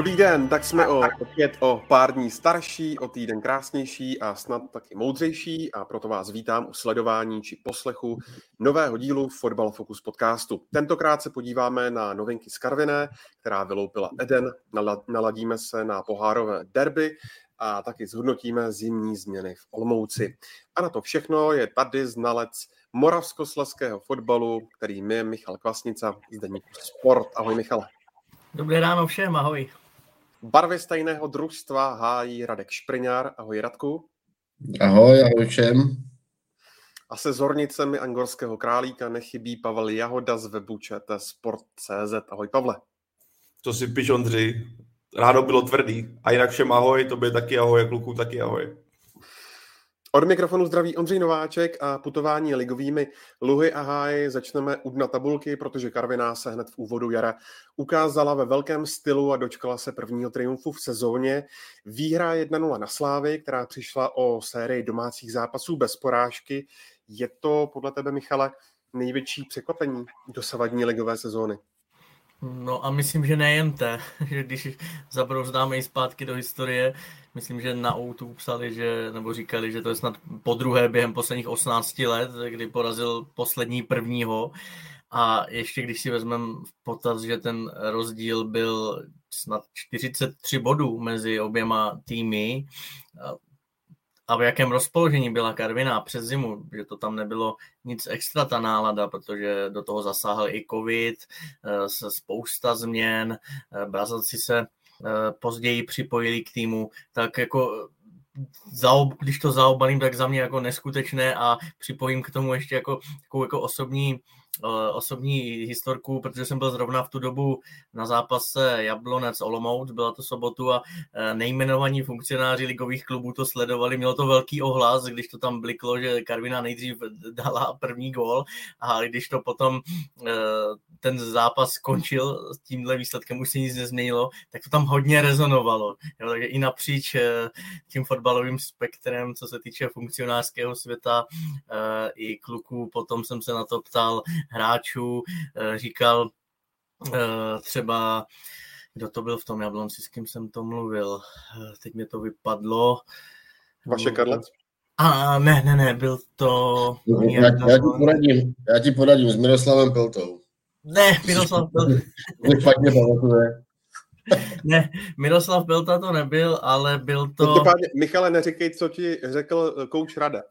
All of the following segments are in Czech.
Dobrý den, tak jsme o, opět o pár dní starší, o týden krásnější a snad taky moudřejší a proto vás vítám u sledování či poslechu nového dílu Fotbal Focus podcastu. Tentokrát se podíváme na novinky z Karviné, která vyloupila Eden, naladíme se na pohárové derby a taky zhodnotíme zimní změny v Olmouci. A na to všechno je tady znalec moravskosleského fotbalu, který je Michal Kvasnica z Deníku Sport. Ahoj Michale. Dobré ráno všem, ahoj. Barvy stejného družstva hájí Radek Špriňár. Ahoj Radku. Ahoj, ahoj všem. A se zornicemi angorského králíka nechybí Pavel Jahoda z webu Sport.cz. Ahoj Pavle. To si piš Ondři. Ráno bylo tvrdý. A jinak všem ahoj, to by taky ahoj, kluku taky ahoj. Od mikrofonu zdraví Ondřej Nováček a putování ligovými luhy a háji začneme u dna tabulky, protože Karviná se hned v úvodu jara ukázala ve velkém stylu a dočkala se prvního triumfu v sezóně. Výhra 1-0 na Slávy, která přišla o sérii domácích zápasů bez porážky. Je to podle tebe, Michale, největší překvapení dosavadní ligové sezóny? No a myslím, že nejen te, že když zabrouzdáme i zpátky do historie, myslím, že na Outu psali, že, nebo říkali, že to je snad po druhé během posledních 18 let, kdy porazil poslední prvního. A ještě když si vezmeme v potaz, že ten rozdíl byl snad 43 bodů mezi oběma týmy, a v jakém rozpoložení byla Karviná přes zimu, že to tam nebylo nic extra ta nálada, protože do toho zasáhl i covid, eh, se spousta změn, eh, Brazilci se eh, později připojili k týmu, tak jako když to zaobalím, tak za mě jako neskutečné a připojím k tomu ještě jako jako osobní osobní historku, protože jsem byl zrovna v tu dobu na zápase Jablonec Olomouc, byla to sobotu a eh, nejmenovaní funkcionáři ligových klubů to sledovali, mělo to velký ohlas, když to tam bliklo, že Karvina nejdřív dala první gól a když to potom eh, ten zápas skončil s tímhle výsledkem, už se nic nezměnilo, tak to tam hodně rezonovalo. Jo, takže i napříč tím fotbalovým spektrem, co se týče funkcionářského světa, i kluků, potom jsem se na to ptal hráčů, eh, říkal eh, třeba, kdo to byl v tom Jablonci, s kým jsem to mluvil, eh, teď mě to vypadlo. Vaše Karlec? A ne, ne, ne, byl to... Já, já, ti poradím, já ti poradím s Miroslavem Peltou. Ne, Miroslav Pelta. špatně pamatuje. Ne, Miroslav Pelta to nebyl, ale byl to... Každopádně, Michale, neříkej, co ti řekl kouč Rada.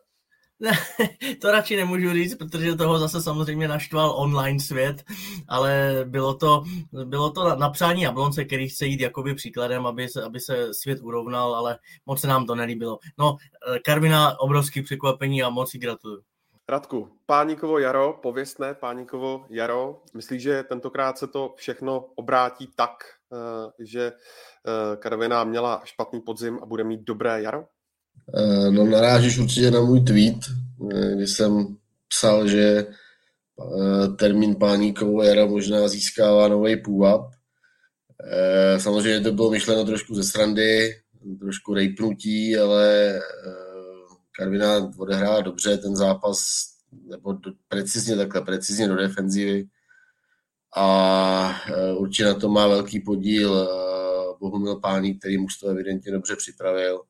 to radši nemůžu říct, protože toho zase samozřejmě naštval online svět, ale bylo to, bylo to na přání Jablonce, který chce jít jakoby příkladem, aby se, aby se svět urovnal, ale moc se nám to nelíbilo. No, eh, Karvina, obrovský překvapení a moc jí gratuluju. Radku, Pánikovo jaro, pověstné Pánikovo jaro. Myslíš, že tentokrát se to všechno obrátí tak, eh, že eh, Karvina měla špatný podzim a bude mít dobré jaro? Eh, no narážíš určitě na můj tweet, eh, kdy jsem psal, že eh, termín páníkovou jara možná získává nový půvab. Samozřejmě to bylo myšleno trošku ze srandy, trošku rejpnutí, ale Karviná odehrála dobře ten zápas, nebo do, precizně takhle, precizně do defenzívy. A určitě na to má velký podíl Bohumil Páník, který muž to evidentně dobře připravil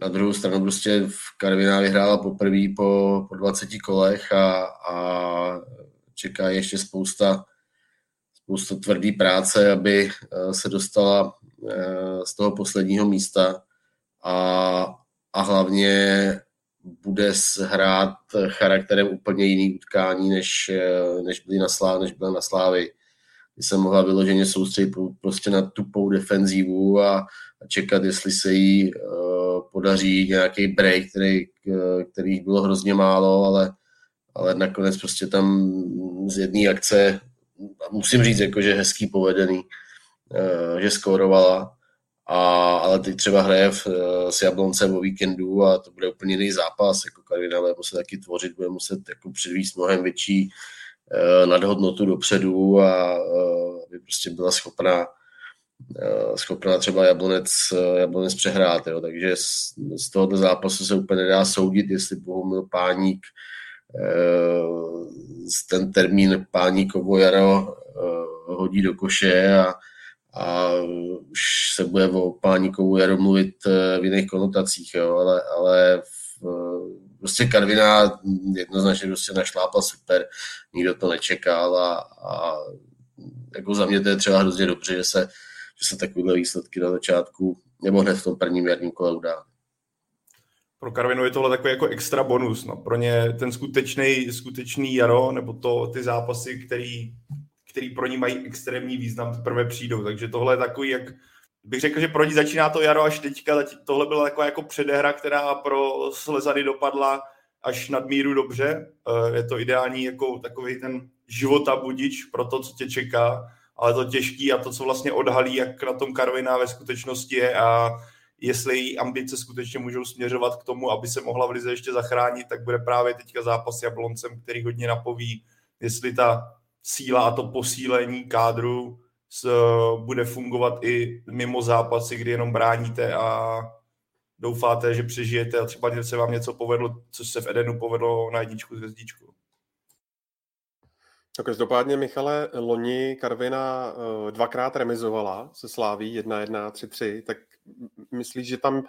na druhou stranu prostě v Karviná vyhrála poprvé po, po 20 kolech a, a čeká ještě spousta, spousta tvrdý práce, aby eh, se dostala eh, z toho posledního místa a, a hlavně bude hrát charakterem úplně jiný utkání, než, eh, než, byly na Slávy, než byla na Slávy. Kdy se mohla vyloženě soustředit prostě na tupou defenzívu a, a čekat, jestli se jí uh, podaří nějaký break, který, uh, kterých bylo hrozně málo, ale, ale nakonec prostě tam z jedné akce, musím říct, jako, že hezký povedený, uh, že skórovala a, ale teď třeba hraje v, s Jabloncem o víkendu a to bude úplně jiný zápas. Jako Karviná bude muset taky tvořit, bude muset jako předvíst mnohem větší nadhodnotu dopředu a aby prostě byla schopná schopná třeba Jablonec, uh, Jablonec přehrát. Jo. Takže z, z tohoto zápasu se úplně nedá soudit, jestli Bohumil Páník uh, ten termín Páníkovo jaro hodí do koše a a už se bude o páníkovou jaru mluvit eh, v jiných konotacích, jo, ale, ale v, prostě Karviná jednoznačně prostě našlápla super, nikdo to nečekal a, a jako za mě to je třeba hrozně dobře, že se, že se takovéhle výsledky na začátku nebo hned v tom prvním jarním kole udá. Pro Karvinu je tohle takový jako extra bonus. No. Pro ně ten skutečný, skutečný jaro, nebo to, ty zápasy, který který pro ní mají extrémní význam, teprve přijdou. Takže tohle je takový, jak bych řekl, že pro ní začíná to jaro až teďka. Tohle byla taková jako předehra, která pro Slezany dopadla až nadmíru dobře. Eh, je to ideální jako takový ten života budič pro to, co tě čeká, ale to těžký a to, co vlastně odhalí, jak na tom Karviná ve skutečnosti je a jestli její ambice skutečně můžou směřovat k tomu, aby se mohla v Lize ještě zachránit, tak bude právě teďka zápas s Jabloncem, který hodně napoví, jestli ta síla a to posílení kádru s, bude fungovat i mimo zápasy, kdy jenom bráníte a doufáte, že přežijete a třeba se vám něco povedlo, co se v Edenu povedlo na jedničku hvězdičku. Tak každopádně, Michale, loni Karvina eh, dvakrát remizovala se Sláví 1-1, 3-3, tak myslíš, že tam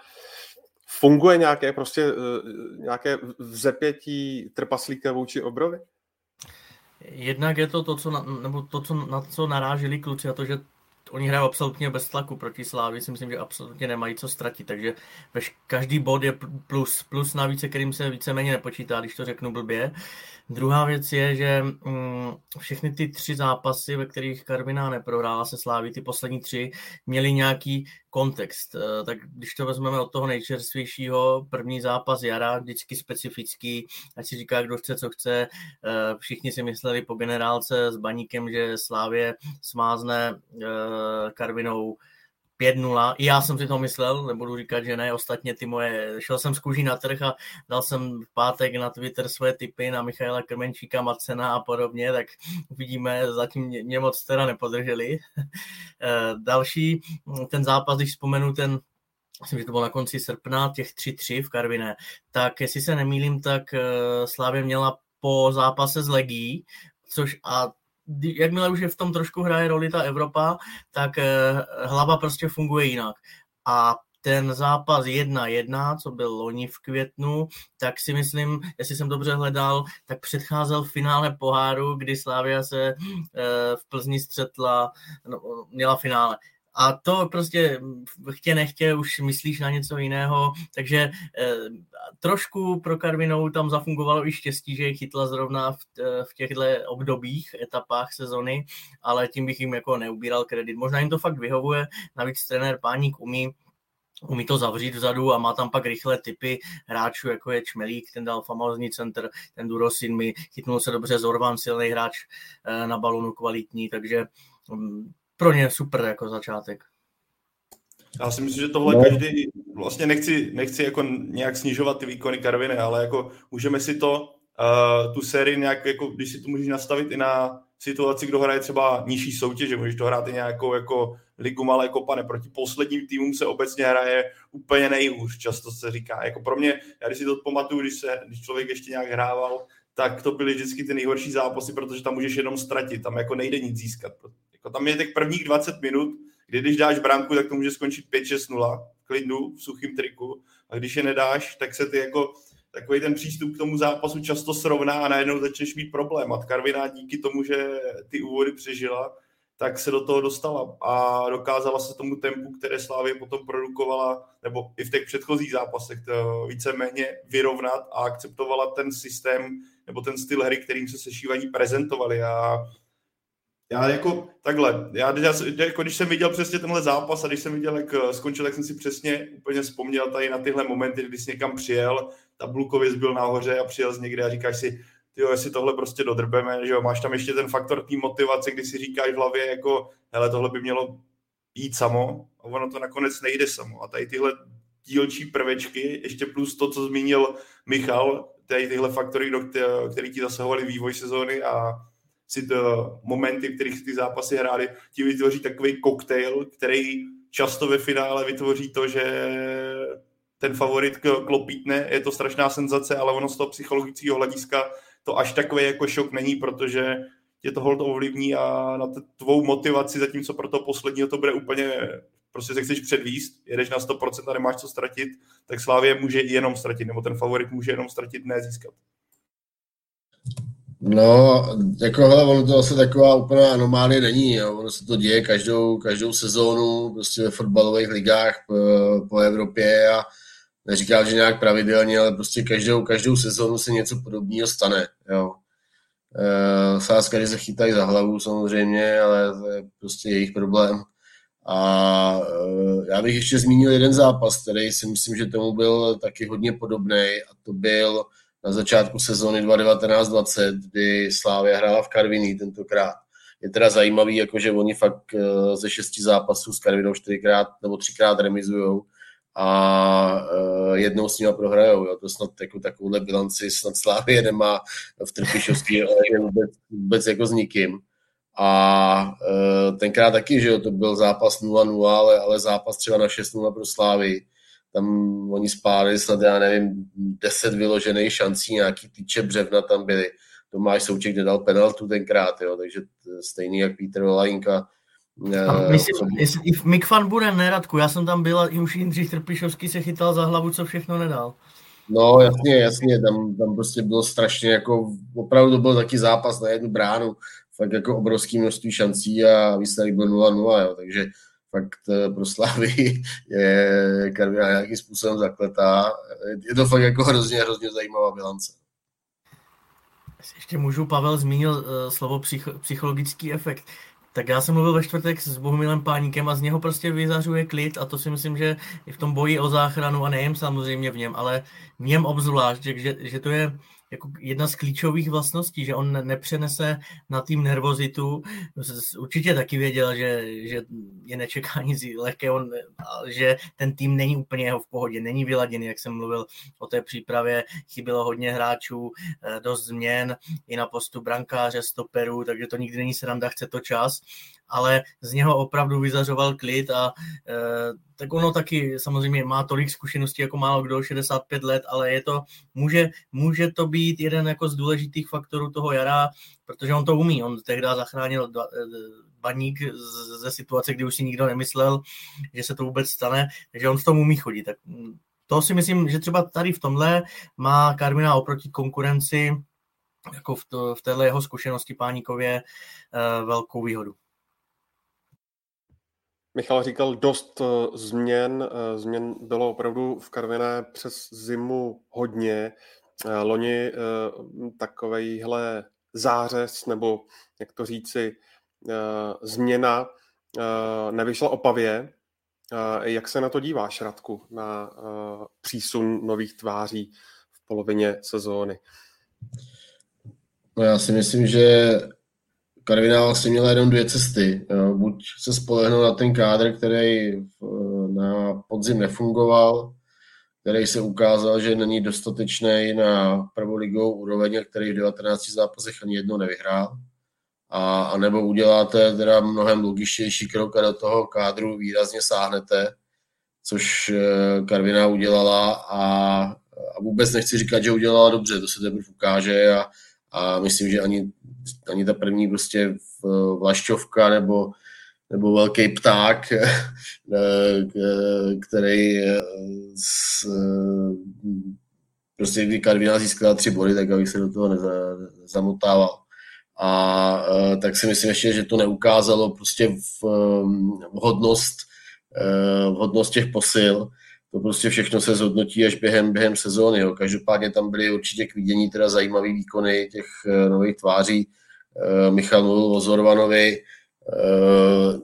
funguje nějaké prostě eh, nějaké vzepětí trpaslíka vůči obrovi? Jednak je to to, co na, nebo to, co, na co narážili kluci, a to, že oni hrají absolutně bez tlaku proti Slávy, si myslím, že absolutně nemají co ztratit, takže veš, každý bod je plus, plus navíc, kterým se víceméně nepočítá, když to řeknu blbě. Druhá věc je, že mm, všechny ty tři zápasy, ve kterých Karviná neprohrála se Sláví, ty poslední tři, měly nějaký kontext. Eh, tak když to vezmeme od toho nejčerstvějšího, první zápas jara, vždycky specifický, ať si říká, kdo chce, co chce. Eh, všichni si mysleli po generálce s Baníkem, že Slávě smázne eh, Karvinou 5-0. I já jsem si to myslel, nebudu říkat, že ne. Ostatně ty moje, šel jsem z kůží na trh a dal jsem v pátek na Twitter své tipy na Michaela Krmenčíka, Macena a podobně, tak uvidíme, zatím mě, mě moc teda nepodrželi. Eh, další, ten zápas, když vzpomenu ten myslím, že to bylo na konci srpna, těch 3-3 v Karviné, tak jestli se nemýlím, tak eh, Slávě měla po zápase s Legí, což a jakmile už je v tom trošku hraje roli ta Evropa, tak eh, hlava prostě funguje jinak. A ten zápas 1-1, co byl loni v květnu, tak si myslím, jestli jsem dobře hledal, tak předcházel finále poháru, kdy Slávia se eh, v Plzni střetla, no, měla finále. A to prostě chtě nechtě už myslíš na něco jiného, takže eh, trošku pro Karvinou tam zafungovalo i štěstí, že je chytla zrovna v, eh, v těchto obdobích, etapách sezony, ale tím bych jim jako neubíral kredit. Možná jim to fakt vyhovuje, navíc trenér Páník umí umí to zavřít vzadu a má tam pak rychlé typy hráčů, jako je Čmelík, ten dal famózní center, ten Durosin mi chytnul se dobře Zorvan, silný hráč eh, na balonu kvalitní, takže mm, pro ně super jako začátek. Já si myslím, že tohle no. každý, vlastně nechci, nechci jako nějak snižovat ty výkony Karviny, ale jako můžeme si to, uh, tu sérii nějak, jako, když si to můžeš nastavit i na situaci, kdo hraje třeba nižší soutěže, můžeš to hrát i nějakou jako ligu malé kopane. Proti posledním týmům se obecně hraje úplně nejhůř, často se říká. Jako pro mě, já když si to pamatuju, když, se, když člověk ještě nějak hrával, tak to byly vždycky ty nejhorší zápasy, protože tam můžeš jenom ztratit, tam jako nejde nic získat. Jako tam je těch prvních 20 minut, kdy když dáš branku, tak to může skončit 5-6-0 v klidu, v suchým triku. A když je nedáš, tak se ty jako takový ten přístup k tomu zápasu často srovná a najednou začneš mít problém. A Karviná díky tomu, že ty úvody přežila, tak se do toho dostala a dokázala se tomu tempu, které Slávě potom produkovala, nebo i v těch předchozích zápasech to víceméně vyrovnat a akceptovala ten systém nebo ten styl hry, kterým se sešívaní prezentovali. A já jako takhle, já, já jako když jsem viděl přesně tenhle zápas a když jsem viděl, jak eh, skončil, tak jsem si přesně úplně vzpomněl tady na tyhle momenty, kdy jsi někam přijel, tabulkově byl nahoře a přijel z někde a říkáš si, jo, jestli tohle prostě dodrbeme, že jo, máš tam ještě ten faktor té motivace, kdy si říkáš v hlavě, jako, hele, tohle by mělo jít samo a ono to nakonec nejde samo. A tady tyhle dílčí prvečky, ještě plus to, co zmínil Michal, tady tyhle faktory, které ti zasahovali vývoj sezóny a si to momenty, v kterých ty zápasy hráli, ti vytvoří takový koktejl, který často ve finále vytvoří to, že ten favorit klopítne, je to strašná senzace, ale ono z toho psychologického hlediska to až takový jako šok není, protože tě to hold ovlivní a na tvou motivaci, zatímco pro to posledního to bude úplně, prostě se chceš předvíst, jedeš na 100% a nemáš co ztratit, tak Slávě může jenom ztratit, nebo ten favorit může jenom ztratit, ne získat. No, jako hele, ono to asi taková úplná anomálie není, jo. ono se to děje každou, každou sezónu prostě ve fotbalových ligách po, po Evropě a neříkám, že nějak pravidelně, ale prostě každou, každou sezónu se něco podobného stane, jo. E, Sáskary se chytají za hlavu samozřejmě, ale to je prostě jejich problém. A e, já bych ještě zmínil jeden zápas, který si myslím, že tomu byl taky hodně podobný a to byl na začátku sezóny 2019-20, kdy Slávia hrála v Karviní tentokrát. Je teda zajímavý, jako že oni fakt e, ze šesti zápasů s Karvinou čtyřikrát nebo třikrát remizujou a uh, jednou s nimi prohrajou. Jo. To snad jako takovouhle bilanci snad Slávě nemá v Trpišovský vůbec, vůbec jako s nikým. A uh, tenkrát taky, že jo, to byl zápas 0-0, ale, ale zápas třeba na 6-0 pro Slávy. Tam oni spáli snad, já nevím, 10 vyložených šancí, nějaký týče břevna tam byly. Tomáš Souček nedal penaltu tenkrát, jo, takže stejný jak Peter Olajinka a myslím, jestli i Mick Van Buren, ne Radku, já jsem tam byl a už Jindřich Trpišovský se chytal za hlavu, co všechno nedal. No jasně, jasně, tam, tam prostě bylo strašně jako, opravdu byl taky zápas na jednu bránu, fakt jako obrovský množství šancí a výsledek byl 0-0, jo, takže fakt eh, pro Slavy je Karvina nějakým způsobem zakletá. Je to fakt jako hrozně, hrozně zajímavá bilance. Ještě můžu, Pavel zmínil uh, slovo psych, psychologický efekt. Tak já jsem mluvil ve čtvrtek s Bohumilem Páníkem a z něho prostě vyzařuje klid a to si myslím, že i v tom boji o záchranu a nejen samozřejmě v něm, ale něm obzvlášť, že, že to je jako jedna z klíčových vlastností, že on nepřenese na tým nervozitu. Určitě taky věděl, že, že je nečekání lehké, on, že ten tým není úplně jeho v pohodě, není vyladěný, jak jsem mluvil o té přípravě, chybělo hodně hráčů, eh, dost změn i na postu brankáře, stoperů, takže to nikdy není sranda, chce to čas ale z něho opravdu vyzařoval klid a e, tak ono taky samozřejmě má tolik zkušeností jako málo kdo, 65 let, ale je to, může, může to být jeden jako z důležitých faktorů toho jara, protože on to umí, on tehdy zachránil dva, e, baník ze situace, kdy už si nikdo nemyslel, že se to vůbec stane, takže on v tom umí chodit. Tak mm, to si myslím, že třeba tady v tomhle má Karmina oproti konkurenci jako v, to, v téhle jeho zkušenosti páníkově e, velkou výhodu. Michal říkal dost uh, změn. Uh, změn bylo opravdu v Karviné přes zimu hodně. Uh, loni takovejhle zářez, nebo jak to říci, změna nevyšla opavě. Jak se na to díváš, Radku, na přísun nových tváří v polovině sezóny? No já si myslím, že Karviná vlastně měla jenom dvě cesty. Buď se spolehnout na ten kádr, který na podzim nefungoval, který se ukázal, že není dostatečný na prvoligovou úroveň, který v 19 zápasech ani jedno nevyhrál. A, a nebo uděláte teda mnohem logičtější krok a do toho kádru výrazně sáhnete, což eh, Karviná udělala a, a vůbec nechci říkat, že udělala dobře, to se teprve ukáže a, a myslím, že ani ani ta první prostě vlašťovka nebo, nebo velký pták, eh, který eh, s, eh, prostě kdy Karviná získala tři body, tak abych se do toho nezamotával. A tak si myslím ještě, že to neukázalo prostě v, vhodnost, vhodnost těch posil. To prostě všechno se zhodnotí až během, během sezóny. Jo. Každopádně tam byly určitě k vidění teda zajímavý výkony těch nových tváří. Eh, Michal mluvil o Zorvanovi, eh,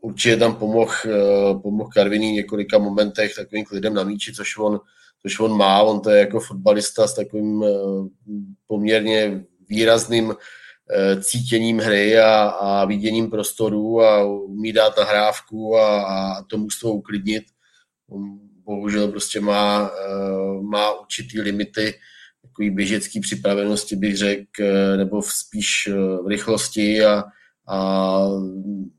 určitě tam pomohl, eh, pomohl Karviní několika momentech takovým klidem na míči, což on, což on má, on to je jako fotbalista s takovým poměrně výrazným cítěním hry a, a viděním prostoru a umí dát nahrávku a, a to mužstvo uklidnit. Bohužel prostě má, má určitý limity takový běžecký připravenosti, bych řekl, nebo spíš v rychlosti a, a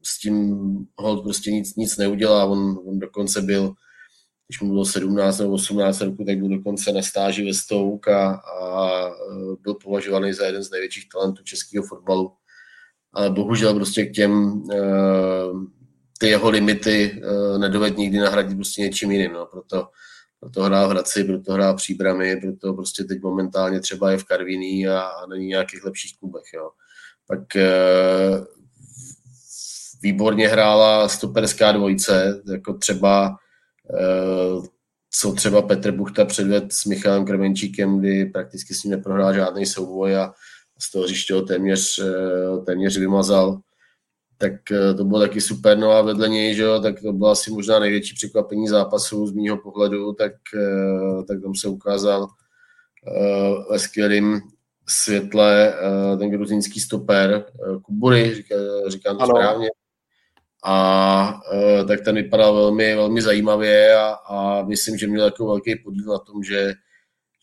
s tím hold prostě nic, nic neudělá. On, on dokonce byl, když mu bylo 17 nebo 18 roku, tak byl dokonce na stáži ve Stouk a, a byl považovaný za jeden z největších talentů českého fotbalu. Ale bohužel prostě k těm eh, ty jeho limity eh, nedoved nikdy nahradit prostě něčím jiným. No. Proto, proto hrál v Hradci, proto hrál v Příbrami, proto prostě teď momentálně třeba je v Karviní a, a není nějakých lepších klubech. Jo. Pak eh, výborně hrála stoperská dvojice, jako třeba eh, co třeba Petr Buchta předved s Michalem Krmenčíkem, kdy prakticky s ním neprohrál žádný souboj a z toho hřiště ho téměř, téměř vymazal. Tak eh, to bylo taky super, no a vedle něj, že jo, tak to bylo asi možná největší překvapení zápasu z mýho pohledu, tak, tak tam se ukázal ve skvělým světle ten gruzínský stoper Kubury, říká, říkám to ano. správně, a tak ten vypadal velmi, velmi zajímavě a, a myslím, že měl jako velký podíl na tom, že,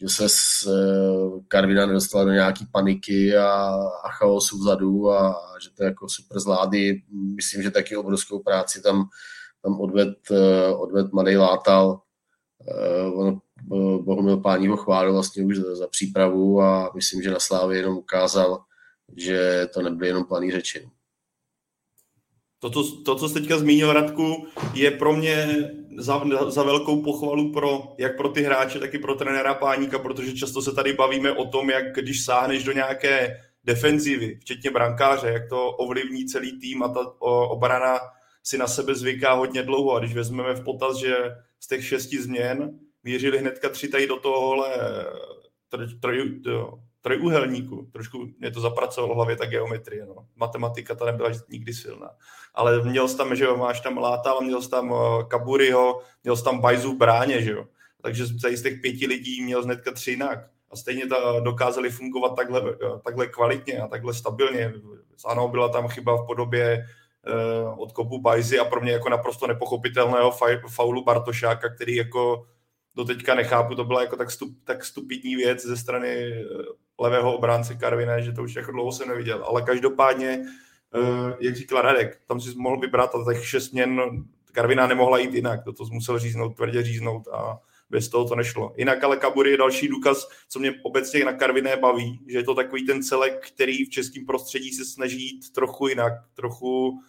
že se z e, Karvina nedostala do nějaký paniky a, a chaosu vzadu a, a že to jako super zvládí. Myslím, že taky obrovskou práci tam, tam odved, e, odved Madej Látal. On Bohumil Pání ho chválil vlastně už za, za přípravu a myslím, že na Slávě jenom ukázal, že to nebyly jenom planý řeči. To, to, to, co jsi teďka zmínil, Radku, je pro mě za, za velkou pochvalu pro, jak pro ty hráče, tak i pro trenéra Páníka, protože často se tady bavíme o tom, jak když sáhneš do nějaké defenzivy, včetně brankáře, jak to ovlivní celý tým a ta obrana si na sebe zvyká hodně dlouho. A když vezmeme v potaz, že z těch šesti změn věřili hnedka tři tady do tohohle trojúhelníku. Trošku mě to zapracovalo hlavě ta geometrie. No. Matematika ta nebyla nikdy silná. Ale měl jsi tam, že jo, máš tam Látal, měl jsi tam uh, Kaburiho, měl jsi tam Bajzu bráně, že jo. Takže z těch pěti lidí měl hnedka tři jinak. A stejně ta, dokázali fungovat takhle, uh, takhle kvalitně a takhle stabilně. Ano, byla tam chyba v podobě uh, od kopu Bajzy a pro mě jako naprosto nepochopitelného faulu Bartošáka, který jako do teďka nechápu, to byla jako tak, stup, tak stupidní věc ze strany levého obránce Karvina, že to už jako dlouho jsem neviděl. Ale každopádně, eh, jak říkal Radek, tam si mohl vybrat a těch šest měn Karvina nemohla jít jinak, to, to musel říznout, tvrdě říznout a bez toho to nešlo. Jinak ale Kaburi je další důkaz, co mě obecně na Karviné baví, že je to takový ten celek, který v českém prostředí se snaží jít trochu jinak, trochu,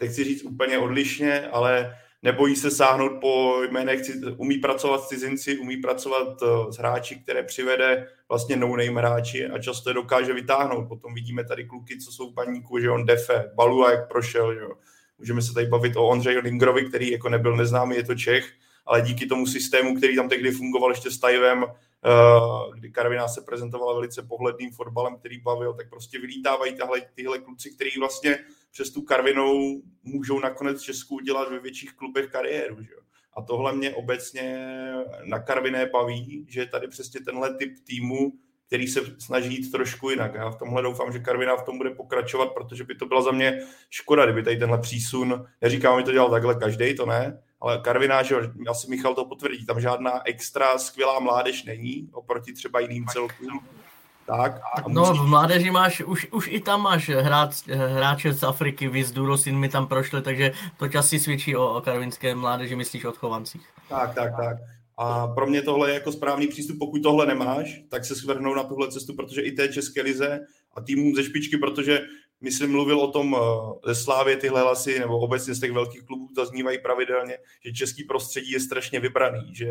nechci říct úplně odlišně, ale nebojí se sáhnout po jménech, umí pracovat s cizinci, umí pracovat eh, s hráči, které přivede vlastně no-name hráči a často je dokáže vytáhnout. Potom vidíme tady kluky, co jsou v že on defe, Balua jak prošel, že jo. Můžeme se tady bavit o Ondřeji Lingrovi, který jako nebyl neznámý, je to Čech, ale díky tomu systému, který tam tehdy fungoval ještě s Tajvem, eh, kdy Karviná se prezentovala velice pohledným fotbalem, který bavil, tak prostě vylítávají tahle, tyhle kluci, který vlastně přes tu Karvinou můžou nakonec v Česku udělat ve větších klubech kariéru. Že? A tohle mě obecně na Karviné baví, že tady přesně tenhle typ týmu, který se snaží jít trošku jinak. Já v tomhle doufám, že Karviná v tom bude pokračovat, protože by to byla za mě škoda, kdyby tady tenhle přísun, neříkám, že to dělal takhle každý, to ne, ale Karviná, že asi Michal to potvrdí, tam žádná extra skvělá mládež není, oproti třeba jiným celkům tak. A no, v mládeži máš, už, už i tam máš hrát, hráče z Afriky, Viz Durosin mi tam prošli, takže to časí svědčí o, o karvinské mládeži, myslíš o chovancích. Tak, tak, tak. A pro mě tohle je jako správný přístup, pokud tohle nemáš, tak se svrhnou na tuhle cestu, protože i té České lize a týmům ze špičky, protože myslím, mluvil o tom eh, ze Slávě tyhle hlasy, nebo obecně z těch velkých klubů zaznívají pravidelně, že český prostředí je strašně vybraný, že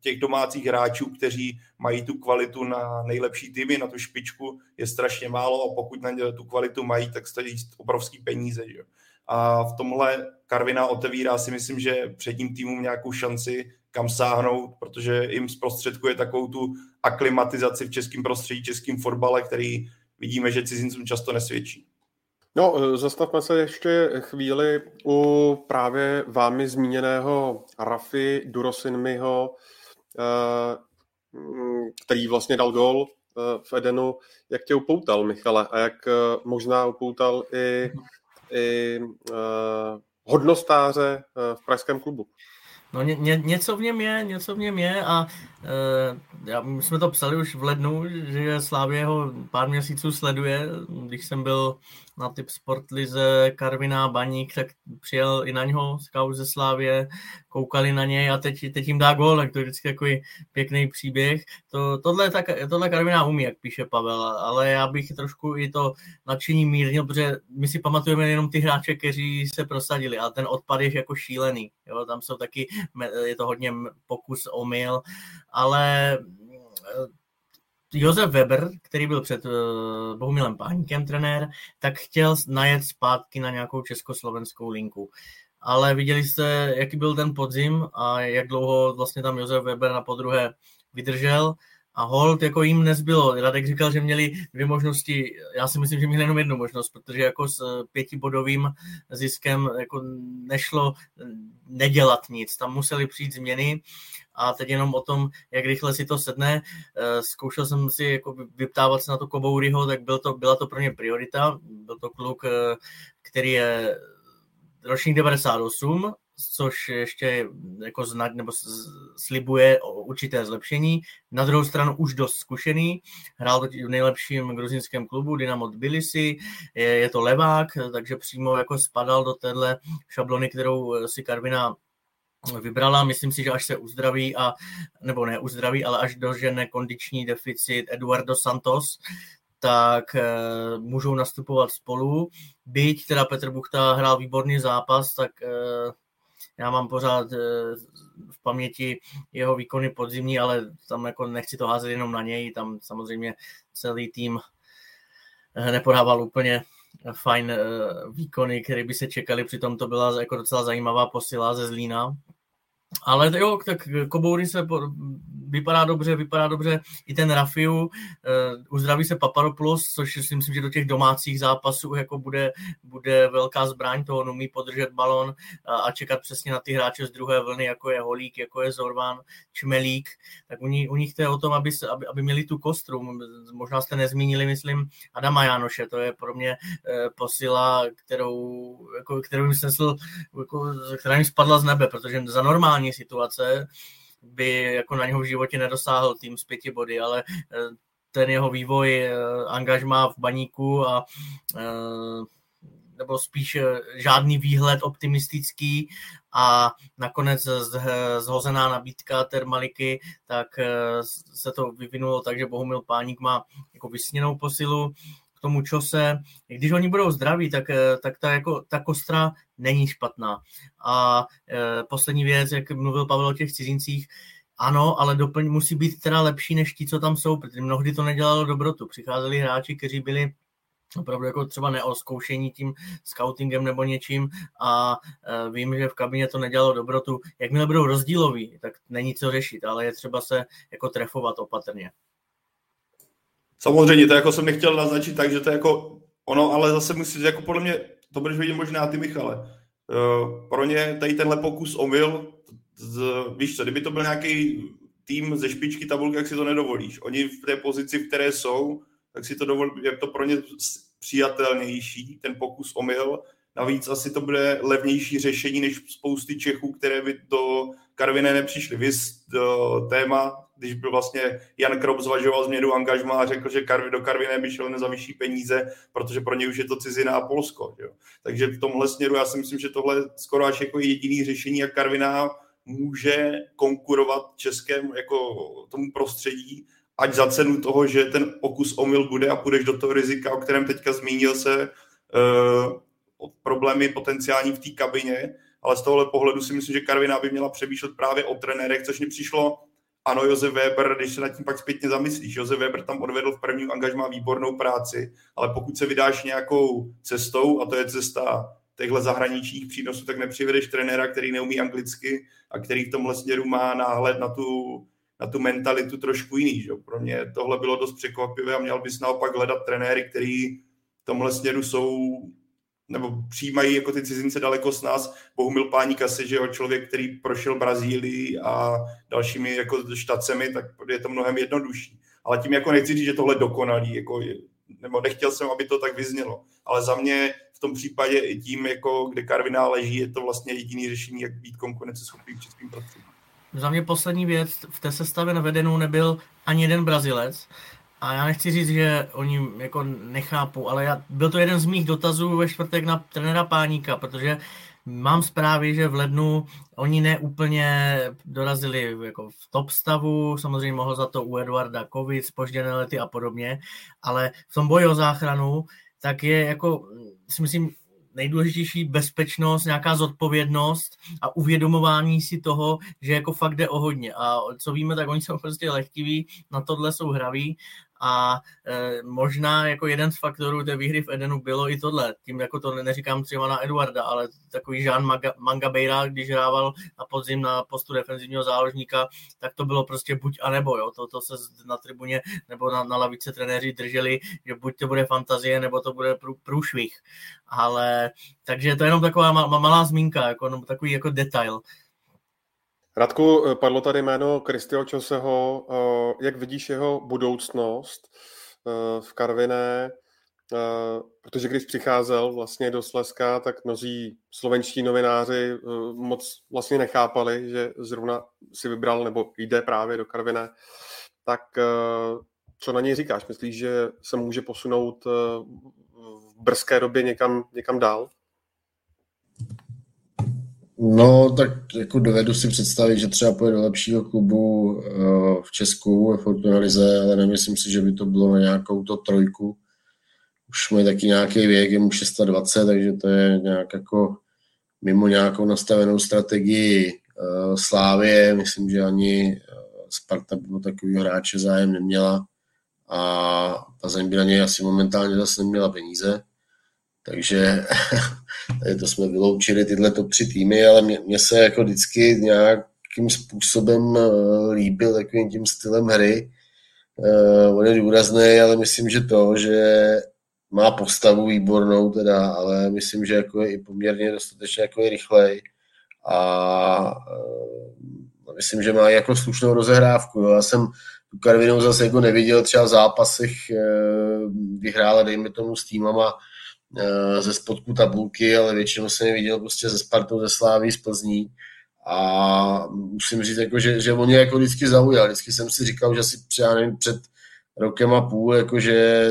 těch domácích hráčů, kteří mají tu kvalitu na nejlepší týmy, na tu špičku, je strašně málo a pokud na ně tu kvalitu mají, tak stojí obrovský peníze. Že? A v tomhle Karvina otevírá si myslím, že předním týmům nějakou šanci, kam sáhnout, protože jim zprostředkuje takovou tu aklimatizaci v českém prostředí, českým fotbale, který vidíme, že cizincům často nesvědčí. No, eh, zastavme se ještě chvíli u právě vámi zmíněného Rafi Durosinmiho, eh, který vlastně dal gol v Edenu, jak tě upoutal, Michale, a jak možná upoutal i, i hodnostáře v pražském klubu. No ně, ně, něco v něm je, něco v něm je a e, já, my jsme to psali už v lednu, že Slávě ho pár měsíců sleduje. Když jsem byl na typ Sportlize Karviná Baník, tak přijel i na něho scout ze Slávě, koukali na něj a teď, teď jim dá gól, tak to je vždycky takový pěkný příběh. To, tohle, tak, tohle Karviná umí, jak píše Pavel, ale já bych trošku i to nadšení mírnil, protože my si pamatujeme jenom ty hráče, kteří se prosadili, ale ten odpad je jako šílený. Jo? Tam jsou taky, je to hodně pokus omyl, ale Josef Weber, který byl před uh, Bohumilem Páníkem trenér, tak chtěl najet zpátky na nějakou československou linku. Ale viděli jste, jaký byl ten podzim a jak dlouho vlastně tam Josef Weber na podruhé vydržel. A hold jako jim nezbylo. Radek říkal, že měli dvě možnosti. Já si myslím, že měli jenom jednu možnost, protože jako s pětibodovým ziskem jako nešlo nedělat nic. Tam museli přijít změny a teď jenom o tom, jak rychle si to sedne. Eh, zkoušel jsem si jako vyptávat se na to Kobouryho, tak byl to, byla to pro ně priorita. Byl to kluk, eh, který je ročník 98, což ještě jako znat, nebo slibuje určité zlepšení. Na druhou stranu už dost zkušený, hrál v nejlepším gruzinském klubu Dynamo Tbilisi, je, je to levák, takže přímo jako spadal do téhle šablony, kterou si Karvina vybrala. Myslím si, že až se uzdraví, a, nebo ne uzdraví, ale až dožene kondiční deficit Eduardo Santos, tak e, můžou nastupovat spolu. Byť teda Petr Buchta hrál výborný zápas, tak e, já mám pořád e, v paměti jeho výkony podzimní, ale tam jako nechci to házet jenom na něj, tam samozřejmě celý tým nepodával úplně fajn výkony, které by se čekali, přitom to byla jako docela zajímavá posila ze Zlína, ale jo, tak Koboury se vypadá dobře, vypadá dobře. I ten Rafiu, uh, uzdraví se Paparopoulos, což si myslím, že do těch domácích zápasů jako bude, bude velká zbraň, toho umí podržet balon a, a čekat přesně na ty hráče z druhé vlny, jako je Holík, jako je Zorvan, Čmelík, tak u, ní, u nich to je o tom, aby, aby, aby měli tu kostru. Možná jste nezmínili, myslím, Adama Janoše, to je pro mě uh, posila, kterou, jako, kterou jsem jako, která mi spadla z nebe, protože za normální situace by jako na něho v životě nedosáhl tým z pěti body, ale eh, ten jeho vývoj eh, angažmá v baníku a eh, nebo spíš žádný výhled optimistický a nakonec zhozená nabídka Termaliky, tak se to vyvinulo tak, že Bohumil Páník má jako vysněnou posilu, tomu čose. Když oni budou zdraví, tak, tak ta, jako, ta kostra není špatná. A e, poslední věc, jak mluvil Pavel o těch cizincích, ano, ale doplň musí být teda lepší než ti, co tam jsou, protože mnohdy to nedělalo dobrotu. Přicházeli hráči, kteří byli opravdu jako třeba neoskoušení tím scoutingem nebo něčím a e, vím, že v kabině to nedělalo dobrotu. Jakmile budou rozdíloví, tak není co řešit, ale je třeba se jako trefovat opatrně. Samozřejmě, to jako jsem nechtěl naznačit tak, že to je jako ono, ale zase musí, jako podle mě, to budeš vidět možná ty, Michale. Uh, pro ně tady tenhle pokus omyl, z, víš co, kdyby to byl nějaký tým ze špičky tabulky, jak si to nedovolíš. Oni v té pozici, v které jsou, tak si to dovolí, je to pro ně přijatelnější, ten pokus omyl. Navíc asi to bude levnější řešení než spousty Čechů, které by do Karviné nepřišly. Vy téma když byl vlastně Jan Krop zvažoval změnu angažma a řekl, že Karvi, do Karviné by šel za vyšší peníze, protože pro ně už je to cizina a Polsko. Jo. Takže v tomhle směru já si myslím, že tohle skoro až jako jediný řešení, jak Karviná může konkurovat českému jako tomu prostředí, ať za cenu toho, že ten pokus omyl bude a půjdeš do toho rizika, o kterém teďka zmínil se, uh, problémy potenciální v té kabině, ale z tohohle pohledu si myslím, že Karviná by měla přemýšlet právě o trenérech, což mi přišlo ano, Josef Weber, když se nad tím pak zpětně zamyslíš, Josef Weber tam odvedl v prvním angažmá výbornou práci, ale pokud se vydáš nějakou cestou, a to je cesta těchto zahraničních přínosů, tak nepřivedeš trenéra, který neumí anglicky a který v tomhle směru má náhled na tu, na tu mentalitu trošku jiný. Že? Pro mě tohle bylo dost překvapivé a měl bys naopak hledat trenéry, který v tomhle směru jsou nebo přijímají jako ty cizince daleko s nás. Bohumil Páník asi, že jo, člověk, který prošel Brazílii a dalšími jako štacemi, tak je to mnohem jednodušší. ale tím jako nechci říct, že tohle dokonalý, jako, nebo nechtěl jsem, aby to tak vyznělo, ale za mě v tom případě i tím, jako, kde Karviná leží, je to vlastně jediný řešení, jak být konkurenceschopný v českým prostředí. Za mě poslední věc, v té sestavě navedenou nebyl ani jeden Brazilec, a já nechci říct, že oni jako nechápou, ale já, byl to jeden z mých dotazů ve čtvrtek na trenéra Páníka, protože mám zprávy, že v lednu oni neúplně dorazili jako v top stavu, samozřejmě mohl za to u Eduarda covid, spožděné lety a podobně, ale v tom boji o záchranu, tak je jako, si myslím, nejdůležitější bezpečnost, nějaká zodpovědnost a uvědomování si toho, že jako fakt jde o hodně. A co víme, tak oni jsou prostě lehtiví, na tohle jsou hraví a e, možná jako jeden z faktorů té výhry v Edenu bylo i tohle. Tím jako to neříkám třeba na Eduarda, ale takový Jean Mangabeira, když hrával na podzim na postu defenzivního záložníka, tak to bylo prostě buď a nebo, jo. To, to se na tribuně nebo na, na lavice trenéři drželi, že buď to bude fantazie, nebo to bude prů, průšvih. Ale takže to je jenom taková malá zmínka, jako, no, takový jako detail. Radku, eh, padlo tady jméno Kristio Čoseho. Eh, jak vidíš jeho budoucnost eh, v Karviné? Protože když přicházel vlastně do Slezska, tak mnozí slovenští novináři moc vlastně nechápali, že zrovna si vybral nebo jde právě do Karviné. Tak co na něj říkáš? Myslíš, že se může posunout v brzké době někam, někam dál? No, tak jako dovedu si představit, že třeba pojede do lepšího klubu uh, v Česku, ve Fortuna Lize, ale nemyslím si, že by to bylo na nějakou to trojku. Už má taky nějaký věk, je mu 620, takže to je nějak jako mimo nějakou nastavenou strategii uh, Slávě. Myslím, že ani uh, Sparta by takový hráče zájem neměla a Plzeň by na něj asi momentálně zase neměla peníze. Takže to jsme vyloučili tyhle top tři týmy, ale mě se jako vždycky nějakým způsobem eh, líbil takovým tím stylem hry. Uh, on je důrazný, ale myslím, že to, že má postavu výbornou teda, ale myslím, že jako je i poměrně dostatečně jako je rychlej a uh, myslím, že má jako slušnou rozehrávku. Jo. Já jsem tu Karvinou zase jako neviděl třeba v zápasech, vyhrála dejme tomu s týmama Eh, ze spodku tabulky, ale většinou jsem je viděl prostě ze Spartou, ze Sláví, z Plzní a musím říct, jako, že, že on mě jako vždycky zaujal. Vždycky jsem si říkal, že si třeba nevím, před rokem a půl, jakože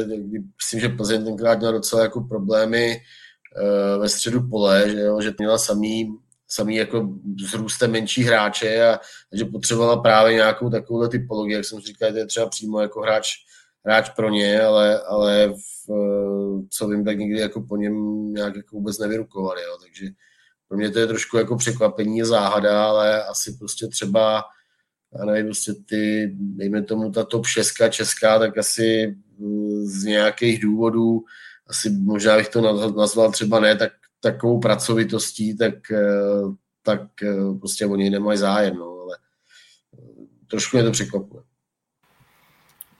myslím, že Plzeň tenkrát měla docela jako problémy uh, ve středu pole, že, jo, že měla samý, samý jako vzrůstem menší hráče a že potřebovala právě nějakou takovou typologii, jak jsem říkal, to je třeba přímo jako hráč, hráč pro ně, ale, ale v, Eh, co vím, tak nikdy jako po něm nějak jako vůbec nevyrukovali, jo. takže pro mě to je trošku jako překvapení, záhada, ale asi prostě třeba já nevím, prostě ty, dejme tomu ta top 6 česká, tak asi eh, z nějakých důvodů, asi možná bych to nazval třeba ne tak takovou pracovitostí, tak, eh, tak prostě oni nemají zájem, no, ale trošku mě to překvapuje.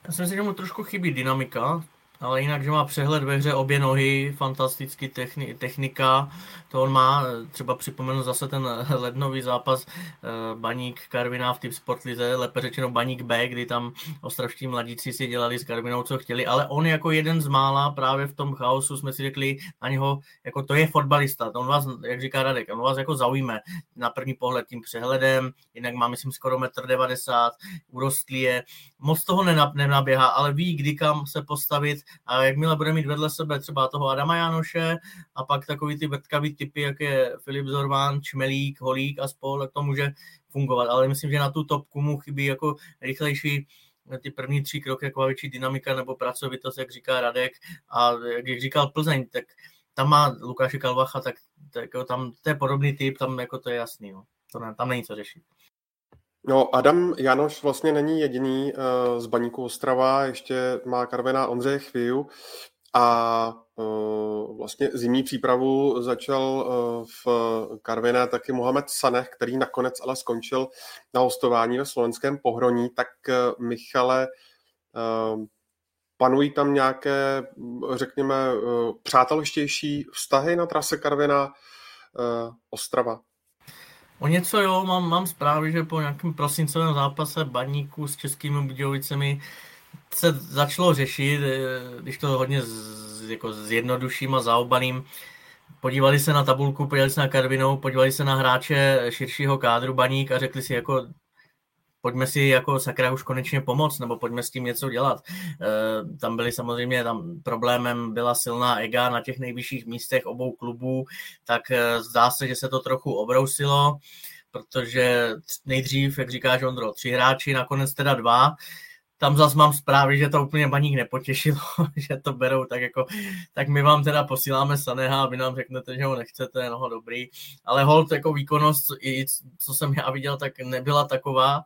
Já si myslím, že mu trošku chybí dynamika, ale jinak, že má přehled ve hře obě nohy, fantastický techni- technika, to on má, třeba připomenu zase ten lednový zápas eh, Baník Karviná v typ Sportlize, lépe řečeno Baník B, kdy tam ostravští mladíci si dělali s Karvinou, co chtěli, ale on jako jeden z mála právě v tom chaosu jsme si řekli na něho, jako to je fotbalista, on vás, jak říká Radek, on vás jako zaujme na první pohled tím přehledem, jinak má myslím skoro 1,90 m, urostlý je, moc toho nenaběhá, ale ví, kdy kam se postavit a jakmile bude mít vedle sebe třeba toho Adama Janoše a pak takový ty vrtkavý typy, jak je Filip Zorván, Čmelík, Holík a spol, tak to může fungovat. Ale myslím, že na tu topku mu chybí jako rychlejší ty první tři kroky, jako větší dynamika nebo pracovitost, jak říká Radek. A jak říkal Plzeň, tak tam má Lukáše Kalvacha, tak, tak jako tam to je podobný typ, tam jako to je jasný. No. To ne, tam není co řešit. No, Adam Janoš vlastně není jediný uh, z Baníku Ostrava, ještě má Karvená Ondřej Chvíju a uh, vlastně zimní přípravu začal uh, v Karviné taky Mohamed Sanech, který nakonec ale skončil na hostování ve slovenském Pohroní. Tak uh, Michale, uh, panují tam nějaké, řekněme, přátelštější vztahy na trase Karviná uh, Ostrava? O něco jo, mám, mám zprávy, že po nějakém prosincovém zápase baníku s českými Budějovicemi se začalo řešit, eh, když to hodně z, jako zjednoduším a zaobaným, podívali se na tabulku, podívali se na Karvinou, podívali se na hráče širšího kádru Baník a řekli si jako pojďme si jako sakra už konečně pomoct, nebo pojďme s tím něco dělat. E, tam byly samozřejmě, tam problémem byla silná ega na těch nejvyšších místech obou klubů, tak e, zdá se, že se to trochu obrousilo, protože nejdřív, jak říkáš Ondro, tři hráči, nakonec teda dva, tam zase mám zprávy, že to úplně baník nepotěšilo, že to berou tak jako, tak my vám teda posíláme Saneha a vy nám řeknete, že ho nechcete, no dobrý, ale hold jako výkonnost, i co jsem já viděl, tak nebyla taková.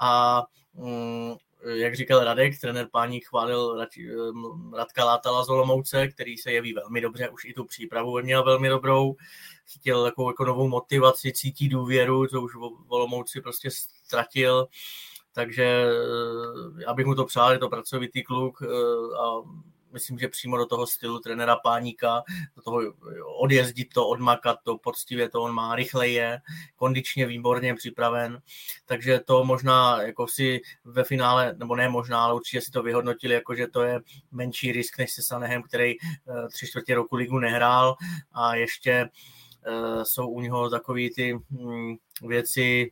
A mm, jak říkal Radek, trenér pání chválil mm, Radka Látala z Olomouce, který se jeví velmi dobře, už i tu přípravu měl velmi dobrou, chtěl takovou jako novou motivaci, cítí důvěru, co už v Olomouci prostě ztratil, takže eh, abych mu to přál, je to pracovitý kluk eh, a myslím, že přímo do toho stylu trenéra Páníka, do toho odjezdit to, odmakat to, poctivě to on má, rychle je, kondičně výborně připraven, takže to možná jako si ve finále, nebo ne možná, ale určitě si to vyhodnotili, jako že to je menší risk než se Sanehem, který eh, tři čtvrtě roku ligu nehrál. A ještě jsou u něho takové ty hm, věci,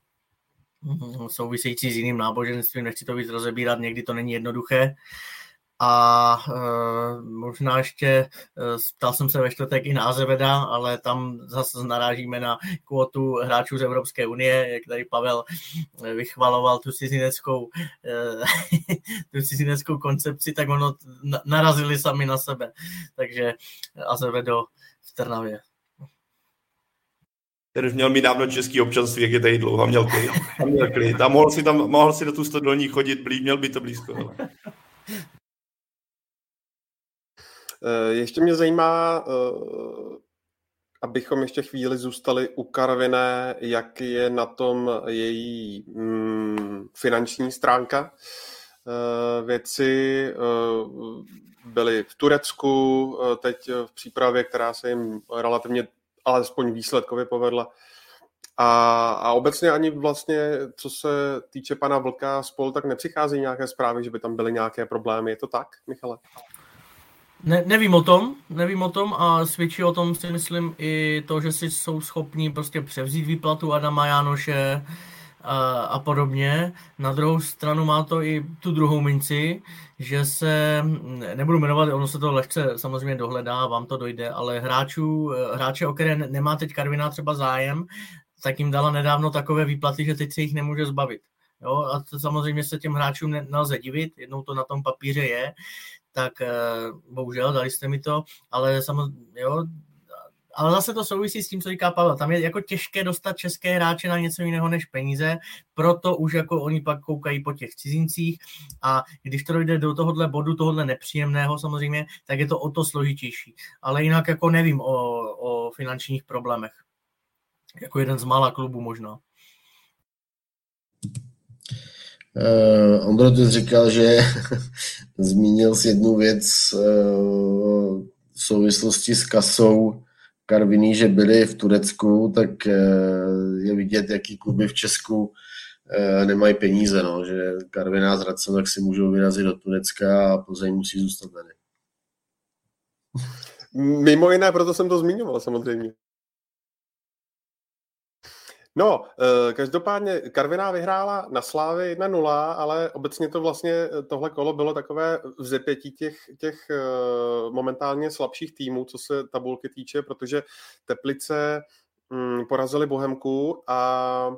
související s jiným náboženstvím, nechci to víc rozebírat, někdy to není jednoduché. A e, možná ještě, uh, ptal jsem se ve čtvrtek i na Azeveda, ale tam zase narážíme na kvotu hráčů z Evropské unie, jak tady Pavel vychvaloval tu cizineckou, uh, tu cizineckou koncepci, tak ono narazili sami na sebe. Takže Azevedo v Trnavě. Ten už měl mít dávno český občanství, jak je tady dlouho, měl klid. A měl klid. A mohl si, tam, mohl si do tu stodolní chodit, blí, měl by to blízko. Ale. Eh, ještě mě zajímá, eh, abychom ještě chvíli zůstali u Karviné, jak je na tom její mm, finanční stránka. Eh, věci byly v Turecku, teď v přípravě, která se jim relativně alespoň výsledkově povedla. A, a obecně ani vlastně, co se týče pana Vlka spol, tak nepřichází nějaké zprávy, že by tam byly nějaké problémy. Je to tak, Michale? Ne, nevím o tom, nevím o tom a svědčí o tom si myslím i to, že si jsou schopní prostě převzít výplatu Adama Jánoše, a, a podobně. Na druhou stranu má to i tu druhou minci, že se, nebudu jmenovat, ono se to lehce samozřejmě dohledá, vám to dojde, ale hráčů, hráče, o které nemá teď Karviná třeba zájem, tak jim dala nedávno takové výplaty, že teď se jich nemůže zbavit. Jo, a to samozřejmě se těm hráčům nelze divit, jednou to na tom papíře je, tak eh, bohužel dali jste mi to, ale samozřejmě, jo, ale zase to souvisí s tím, co říká Pavel. Tam je jako těžké dostat české hráče na něco jiného než peníze, proto už jako oni pak koukají po těch cizincích a když to dojde do tohohle bodu, tohohle nepříjemného samozřejmě, tak je to o to složitější. Ale jinak jako nevím o, o finančních problémech. Jako jeden z mála klubů možná. Uh, Ondro, ty říkal, že zmínil si jednu věc uh, v souvislosti s kasou Karviní, že byli v Turecku, tak eh, je vidět, jaký kluby v Česku eh, nemají peníze, no, že Karviná s Hradcem tak si můžou vyrazit do Turecka a Plzeň musí zůstat tady. Mimo jiné, proto jsem to zmiňoval samozřejmě. No, eh, každopádně Karviná vyhrála na Slávy 1-0, ale obecně to vlastně eh, tohle kolo bylo takové vzepětí těch, těch eh, momentálně slabších týmů, co se tabulky týče, protože Teplice mm, porazili Bohemku a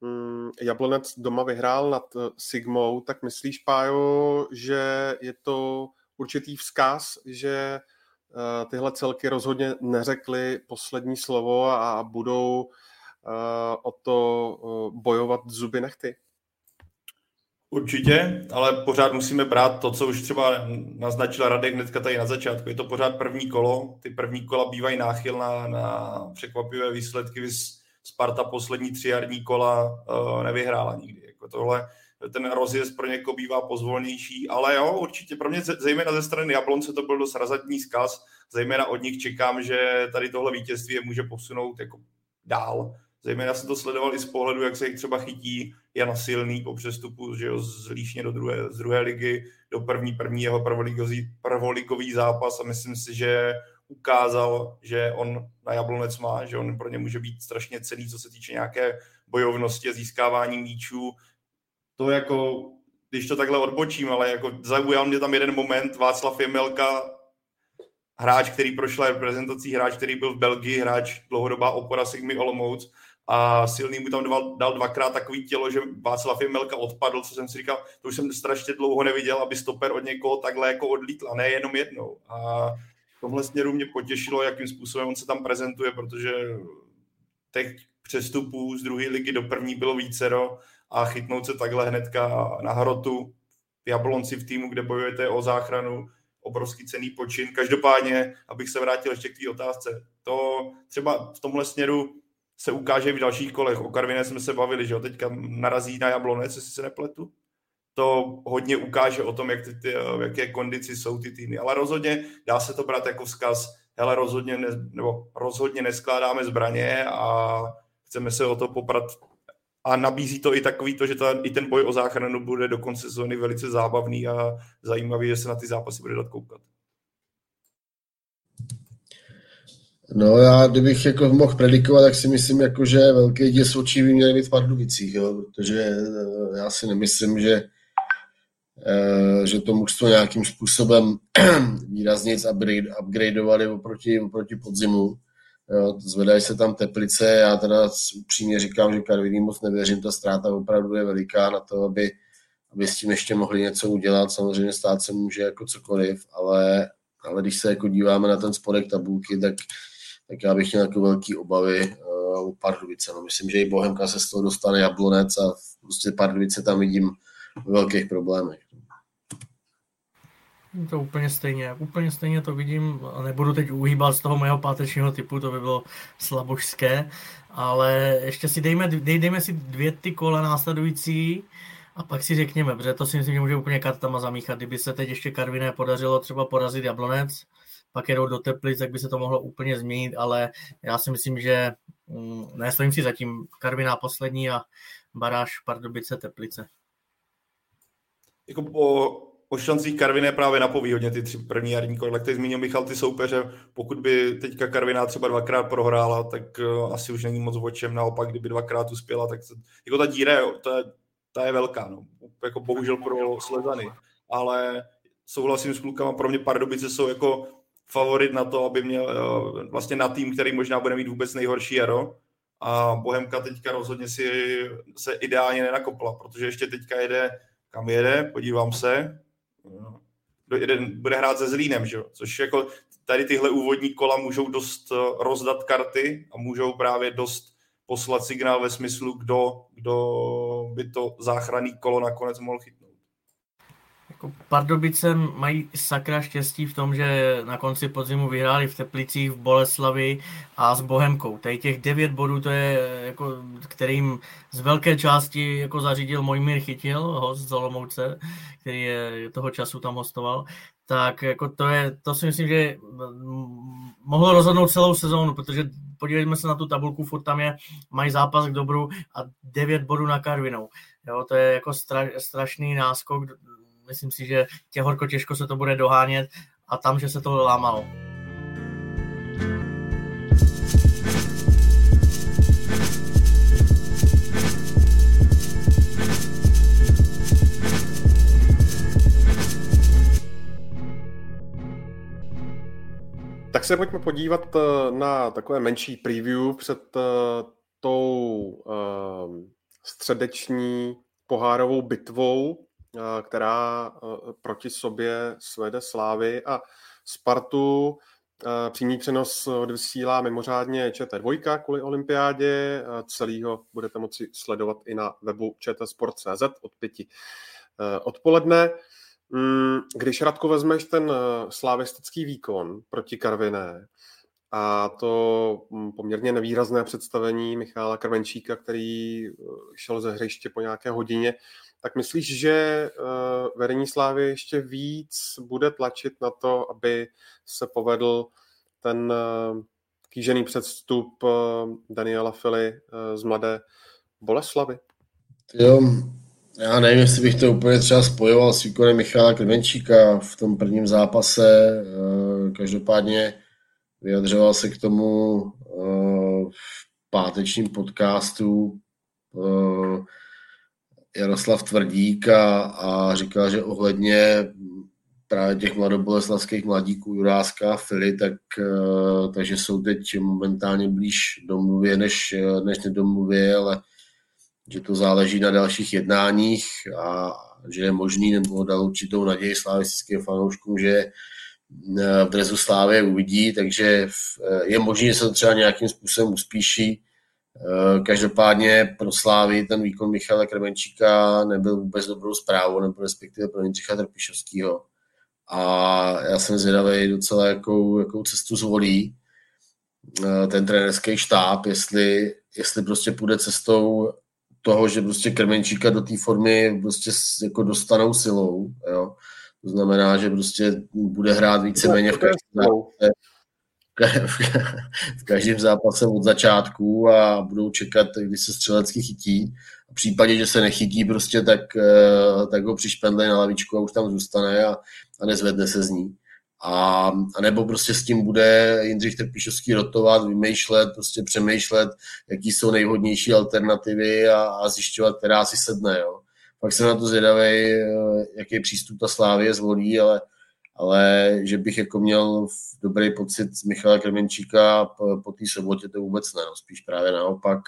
mm, Jablonec doma vyhrál nad Sigmou, tak myslíš, Pájo, že je to určitý vzkaz, že tyhle celky rozhodně neřekly poslední slovo a budou o to eh, bojovat zuby nechty. Určitě, ale pořád musíme brát to, co už třeba naznačil Radek hnedka tady na začátku. Je to pořád první kolo, ty první kola bývají náchylná na překvapivé výsledky. Sparta poslední tři jarní kola uh, nevyhrála nikdy. Jako tohle, ten rozjezd pro někoho bývá pozvolnější, ale jo, určitě pro mě, zejména ze strany Jablonce, to byl dost razadní zkaz. Zejména od nich čekám, že tady tohle vítězství je může posunout jako dál Zejména jsem to sledoval i z pohledu, jak se jich třeba chytí Jana Silný po přestupu že jo, z Líšně do druhé, z druhé ligy do první, první jeho prvoligový, prvoligový zápas. A myslím si, že ukázal, že on na Jablonec má, že on pro ně může být strašně cený, co se týče nějaké bojovnosti získávání míčů. To jako, když to takhle odbočím, ale jako zaujal mě tam jeden moment, Václav Jemelka, hráč, který prošel reprezentací, hráč, který byl v Belgii, hráč dlouhodobá opora Sigmy Olomouc a silný mu tam dal, dal dvakrát takový tělo, že Václav Jemelka odpadl, co jsem si říkal, to už jsem strašně dlouho neviděl, aby stoper od někoho takhle jako odlítl a ne jenom jednou. A v tomhle směru mě potěšilo, jakým způsobem on se tam prezentuje, protože těch přestupů z druhé ligy do první bylo vícero a chytnout se takhle hnedka na hrotu v Jablonci v týmu, kde bojujete o záchranu, obrovský cený počin. Každopádně, abych se vrátil ještě k té otázce, to třeba v tomhle směru se ukáže v dalších kolech. O Karviné jsme se bavili, že jo, teďka narazí na Jablonec, jestli se nepletu. To hodně ukáže o tom, jak ty, ty, v jaké kondici jsou ty týmy. Ale rozhodně dá se to brát jako vzkaz, hele, rozhodně, ne, nebo rozhodně neskládáme zbraně a chceme se o to poprat a nabízí to i takový to, že ta, i ten boj o záchranu bude do konce sezóny velice zábavný a zajímavý, že se na ty zápasy bude dát koukat. No já, kdybych jako mohl predikovat, tak si myslím, jako, že velký děs očí by měly být v Pardubicích, jo? protože eh, já si nemyslím, že, eh, že to mužstvo nějakým způsobem výrazně upgrade, upgradeovali oproti, oproti podzimu. Jo, zvedají se tam teplice, já teda upřímně říkám, že Karviní moc nevěřím, ta ztráta opravdu je veliká na to, aby, aby s tím ještě mohli něco udělat. Samozřejmě stát se může jako cokoliv, ale, ale když se jako díváme na ten spodek tabulky, tak, tak já bych měl jako velký obavy uh, u Pardubice. No, myslím, že i Bohemka se z toho dostane Jablonec a prostě Pardubice tam vidím v velkých problémech. To úplně stejně, úplně stejně to vidím, nebudu teď uhýbat z toho mého pátečního typu, to by bylo slabožské, ale ještě si dejme, dej, dejme si dvě ty kola následující a pak si řekněme, protože to si myslím, že může úplně kartama zamíchat, kdyby se teď ještě Karviné podařilo třeba porazit Jablonec, pak jedou do Teplic, tak by se to mohlo úplně změnit, ale já si myslím, že mm, nestojím si zatím Karviná poslední a Baráž, Pardubice, Teplice. Jako po o šancích Karviné právě napoví hodně ty tři první jarní kola. Jak zmínil Michal ty soupeře, pokud by teďka Karviná třeba dvakrát prohrála, tak uh, asi už není moc o čem. Naopak, kdyby dvakrát uspěla, tak to, jako ta díra, ta, ta je velká. No. Jako bohužel pro Slezany. Ale souhlasím s klukama, pro mě Pardubice jsou jako favorit na to, aby měl uh, vlastně na tým, který možná bude mít vůbec nejhorší jaro. A Bohemka teďka rozhodně si se ideálně nenakopla, protože ještě teďka jede, kam jede, podívám se, jeden bude hrát se Zlínem, že? což jako tady tyhle úvodní kola můžou dost eh, rozdat karty a můžou právě dost poslat signál ve smyslu, kdo, kdo by to záchranný kolo nakonec mohl chytnout. Jako Pardubice mají sakra štěstí v tom, že na konci podzimu vyhráli v Teplicích, v Boleslavi a s Bohemkou. Tady těch devět bodů, to je, jako, kterým z velké části jako zařídil Mojmír Chytil, host z Olomouce, který je, toho času tam hostoval. Tak jako to, je, to si myslím, že mohlo rozhodnout celou sezónu, protože podívejme se na tu tabulku, furt tam je, mají zápas k dobru a devět bodů na Karvinou. Jo, to je jako stra, strašný náskok myslím si, že tě horko těžko se to bude dohánět a tam, že se to lámalo. Tak se pojďme podívat eh, na takové menší preview před eh, tou uh, středeční pohárovou bitvou která proti sobě svede Slávy a Spartu. Přímý přenos odvysílá mimořádně ČT2 kvůli olympiádě. Celýho budete moci sledovat i na webu čtsport.cz od pěti odpoledne. Mm, když Radko vezmeš ten slavistický výkon proti Karviné, a to mm, poměrně nevýrazné představení Michála Krvenčíka, který šel ze hřiště po nějaké hodině, tak myslíš, že uh, vedení Slávy ještě víc bude tlačit na to, aby se povedl ten uh, kýžený předstup Daniela Fili z Mladé Boleslavy? Jo, já nevím, jestli bych to úplně třeba spojoval s výkonem Michala Klemenčíka v tom prvním zápase. Každopádně vyjadřoval se k tomu v pátečním podcastu Jaroslav Tvrdík a, a říkal, že ohledně právě těch mladoboleslavských mladíků Juráska a Fili, tak, eh, takže jsou teď momentálně blíž domluvě než, než nedomluvě, ale že to záleží na dalších jednáních a že je možný nebo dal určitou naději slavistickým fanouškům, že eh, v drezu Slávě uvidí, takže je možné, že se to třeba nějakým způsobem uspíší. Každopádně pro Slávy ten výkon Michala Kremenčíka nebyl vůbec dobrou zprávou, nebo respektive pro Jindřicha Trpišovského a já jsem zvědavý docela, jakou, jakou cestu zvolí eh, ten trenerský štáb, jestli, jestli prostě půjde cestou toho, že prostě Krmenčíka do té formy prostě jako dostanou silou, jo. To znamená, že prostě bude hrát víceméně v každém v každém zápase od začátku a budou čekat, kdy se střelecky chytí. V případě, že se nechytí prostě, tak, eh, tak ho přišpendlej na lavičku a už tam zůstane a, a nezvedne se z ní. A, a nebo prostě s tím bude Jindřich Trpišovský rotovat, vymýšlet, prostě přemýšlet, jaký jsou nejvhodnější alternativy a, a zjišťovat, která si sedne. Jo. Pak jsem na to zvědavý, eh, jaký přístup ta Slávě zvolí, ale, ale že bych jako měl dobrý pocit z Michala Kremenčíka po, po té sobotě, to vůbec ne, no, spíš právě naopak.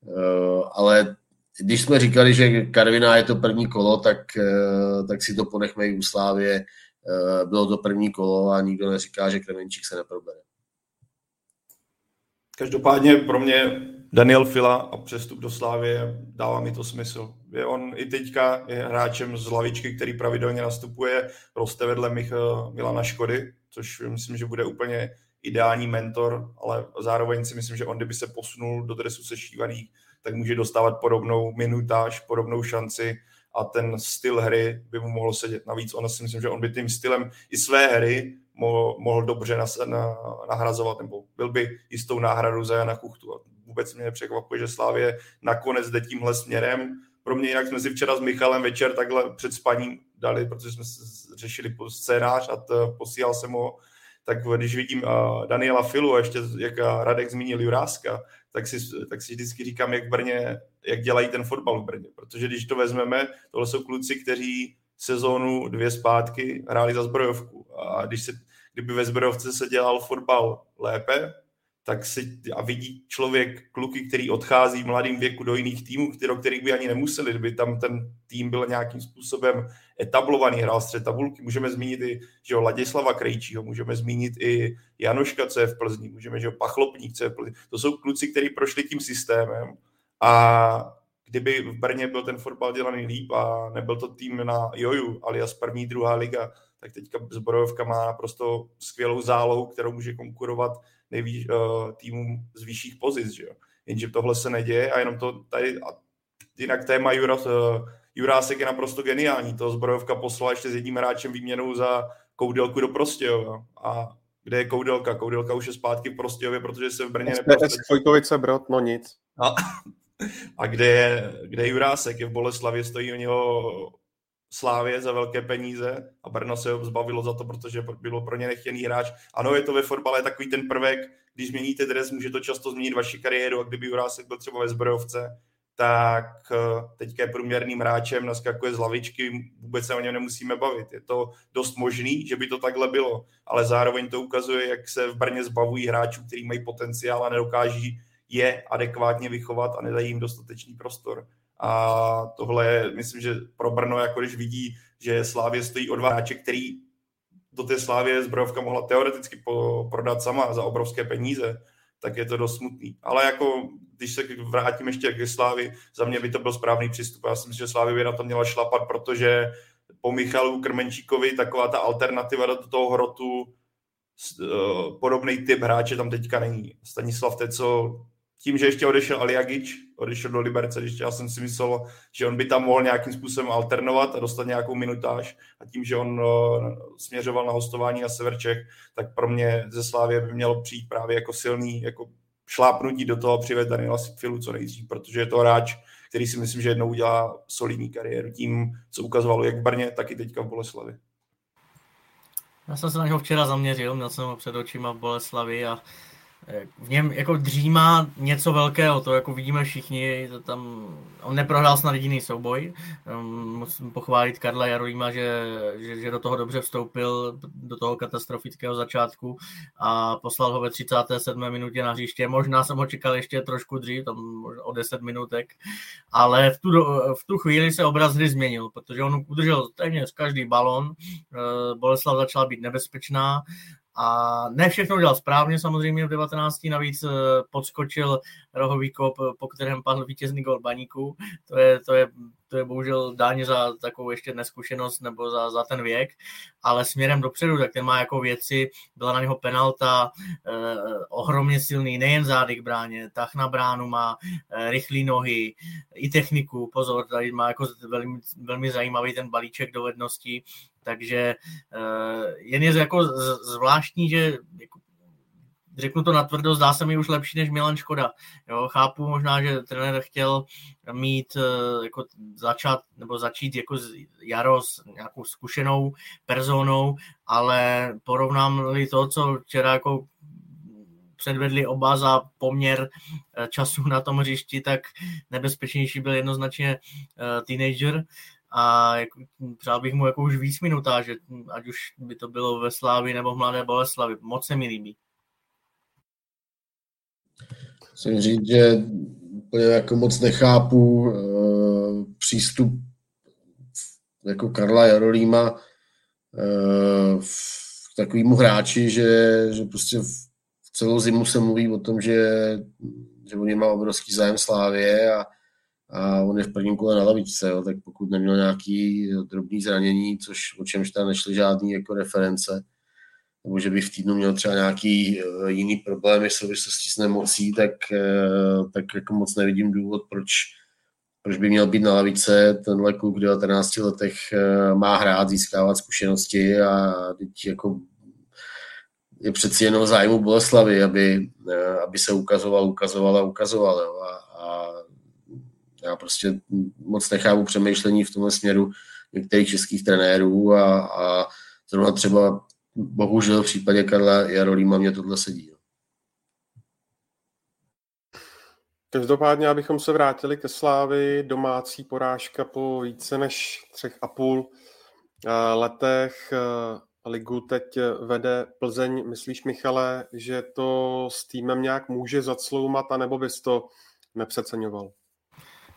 Uh, ale když jsme říkali, že Karviná je to první kolo, tak, uh, tak si to ponechme i u Slávě. Uh, bylo to první kolo a nikdo neříká, že Kremenčík se neprobere. Každopádně pro mě Daniel Fila a přestup do Slávy dává mi to smysl. Je on i teďka je hráčem z lavičky, který pravidelně nastupuje, roste vedle Mich, Milana Škody, což myslím, že bude úplně ideální mentor, ale zároveň si myslím, že on, kdyby se posunul do dresu sešívaných, tak může dostávat podobnou minutáž, podobnou šanci a ten styl hry by mu mohl sedět. Navíc on si myslím, že on by tím stylem i své hry mohl, mohl dobře nahrazovat, nebo byl by jistou náhradu za Jana Kuchtu. Vůbec mě nepřekvapuje, že Slávě nakonec jde tímhle směrem. Pro mě jinak jsme si včera s Michalem večer takhle před spaním dali, protože jsme řešili scénář a to, posílal jsem ho tak když vidím Daniela Filu a ještě jak Radek zmínil Juráska, tak si, tak si vždycky říkám, jak Brně, jak dělají ten fotbal v Brně. Protože když to vezmeme, tohle jsou kluci, kteří sezónu dvě zpátky hráli za zbrojovku. A když se, kdyby ve zbrojovce se dělal fotbal lépe, tak si a vidí člověk kluky, který odchází v mladém věku do jiných týmů, do kterých by ani nemuseli, kdyby tam ten tým byl nějakým způsobem etablovaný, hrál střed tabulky. Můžeme zmínit i že jo, Ladislava Krejčího, můžeme zmínit i Janoška, co je v Plzni, můžeme, že jo, Pachlopník, co je v Plzni. To jsou kluci, kteří prošli tím systémem a kdyby v Brně byl ten fotbal dělaný líp a nebyl to tým na Joju, alias první, druhá liga, tak teďka Zbrojovka má naprosto skvělou zálohu, kterou může konkurovat nejvíc uh, týmům z vyšších pozic, že jo. Jenže tohle se neděje a jenom to tady, a jinak téma Juras, uh, Jurásek je naprosto geniální. To zbrojovka poslala ještě s jedním hráčem výměnou za Koudelku do Prostějova. A kde je Koudelka? Koudelka už je zpátky v Prostějově, protože se v Brně. Vojkovice Brod, no nic. A, a kde je, kde je Jurásek? Je v Boleslavě, stojí o něho Slávě za velké peníze a Brno se ho zbavilo za to, protože bylo pro ně nechtěný hráč. Ano, je to ve fotbale takový ten prvek, když změníte dres, může to často změnit vaši kariéru a kdyby Jurásek byl třeba ve zbrojovce, tak eh, teďka je průměrným hráčem, naskakuje z lavičky, vůbec se o něm nemusíme bavit. Je to dost možný, že by to takhle bylo, ale zároveň to ukazuje, jak se v Brně zbavují hráčů, kteří mají potenciál a nedokáží je adekvátně vychovat a nedají jim dostatečný prostor. A tohle je, myslím, že pro Brno, jako když vidí, že Slávě stojí o dva hráče, který do té Slávě zbrojovka mohla teoreticky po, prodat sama za obrovské peníze, tak je to dost smutný. Ale jako, když se vrátím ještě k Slávi, za mě by to byl správný přístup. Já si myslím, že Slávy by na to měla šlapat, protože po Michalu Krmenčíkovi taková ta alternativa do toho hrotu, eh, podobný typ hráče tam teďka není. Stanislav Teco tím, že ještě odešel Aliagič, odešel do Liberce, když já jsem si myslel, že on by tam mohl nějakým způsobem alternovat a dostat nějakou minutáž a tím, že on uh, směřoval na hostování na Sever Čech, tak pro mě ze Slávě by mělo přijít právě jako silný jako šlápnutí do toho a přivést Daniela Filu co nejdřív, protože je to hráč, který si myslím, že jednou udělá solidní kariéru tím, co ukazovalo jak v Brně, tak i teďka v Boleslavi. Já jsem se na něho včera zaměřil, měl jsem ho před očima v Boleslavi a v něm jako dřímá něco velkého, to jako vidíme všichni, to tam, on neprohrál snad jediný souboj, um, musím pochválit Karla Jarolíma, že, že, že, do toho dobře vstoupil, do toho katastrofického začátku a poslal ho ve 37. minutě na hřiště, možná jsem ho čekal ještě trošku dřív, tam o 10 minutek, ale v tu, v tu chvíli se obraz hry změnil, protože on udržel téměř každý balon, uh, Boleslav začala být nebezpečná, a ne všechno dělal správně, samozřejmě v 19. navíc eh, podskočil rohový kop, po kterém padl vítězný gol baníku. To je, to je, to je bohužel dáň za takovou ještě neskušenost nebo za, za ten věk, ale směrem dopředu, tak ten má jako věci, byla na něho penalta, eh, ohromně silný, nejen zády k bráně, tah na bránu má, eh, rychlé nohy, i techniku, pozor, tady má jako velmi, velmi zajímavý ten balíček dovedností, takže uh, jen je jako zvláštní, že jako, řeknu to natvrdo, zdá se mi už lepší než Milan Škoda. Jo, chápu možná, že trenér chtěl mít uh, jako začát, nebo začít jako Jaro s nějakou zkušenou personou, ale porovnám-li to, co včera jako předvedli oba za poměr eh, času na tom hřišti, tak nebezpečnější byl jednoznačně teenager a jako, přál bych mu jako už víc minutáže, ať už by to bylo ve Slávi nebo v Mladé Boleslavi. Moc se mi líbí. Musím říct, že úplně jako moc nechápu uh, přístup jako Karla Jarolíma uh, k takovému hráči, že, že prostě v celou zimu se mluví o tom, že, že on má obrovský zájem Slávě a, a on je v prvním kole na lavičce, jo, tak pokud neměl nějaký drobný zranění, což o čemž tam nešly žádný jako reference, nebo že by v týdnu měl třeba nějaký uh, jiný problémy v souvislosti s nemocí, tak, uh, tak jako moc nevidím důvod, proč, proč by měl být na lavice. Tenhle kluk v 19 letech má hrát, získávat zkušenosti a teď jako je přeci jenom zájmu Boleslavy, aby, aby se ukazoval, ukazoval a ukazoval. Jo. A já prostě moc nechápu přemýšlení v tomhle směru některých českých trenérů a, a zrovna třeba bohužel v případě Karla Jarolíma mě tohle sedí. No. Každopádně, abychom se vrátili ke Slávy, domácí porážka po více než třech a půl eh, letech eh, ligu teď vede Plzeň. Myslíš, Michale, že to s týmem nějak může zacloumat, anebo bys to nepřeceňoval?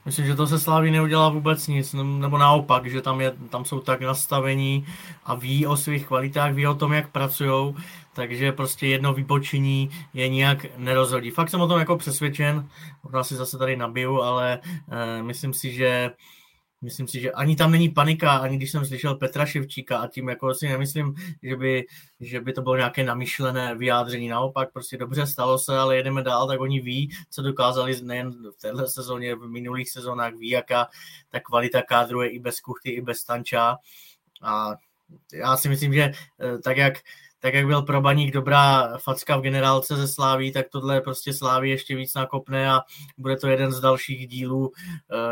Myslím, že to se Sláví neudělá vůbec nic, nebo naopak, že tam, je, tam jsou tak nastavení a ví o svých kvalitách, ví o tom, jak pracují, takže prostě jedno vypočení je nijak nerozhodí. Fakt jsem o tom jako přesvědčen, možná si zase tady nabiju, ale uh, myslím si, že Myslím si, že ani tam není panika, ani když jsem slyšel Petra Ševčíka a tím jako si nemyslím, že by, že by to bylo nějaké namyšlené vyjádření. Naopak prostě dobře stalo se, ale jedeme dál, tak oni ví, co dokázali nejen v této sezóně, v minulých sezónách, ví, jaká ta kvalita kádru je i bez Kuchty, i bez Tanča. A já si myslím, že eh, tak jak tak jak byl pro Baník dobrá facka v generálce ze Sláví, tak tohle prostě Sláví ještě víc nakopne a bude to jeden z dalších dílů uh,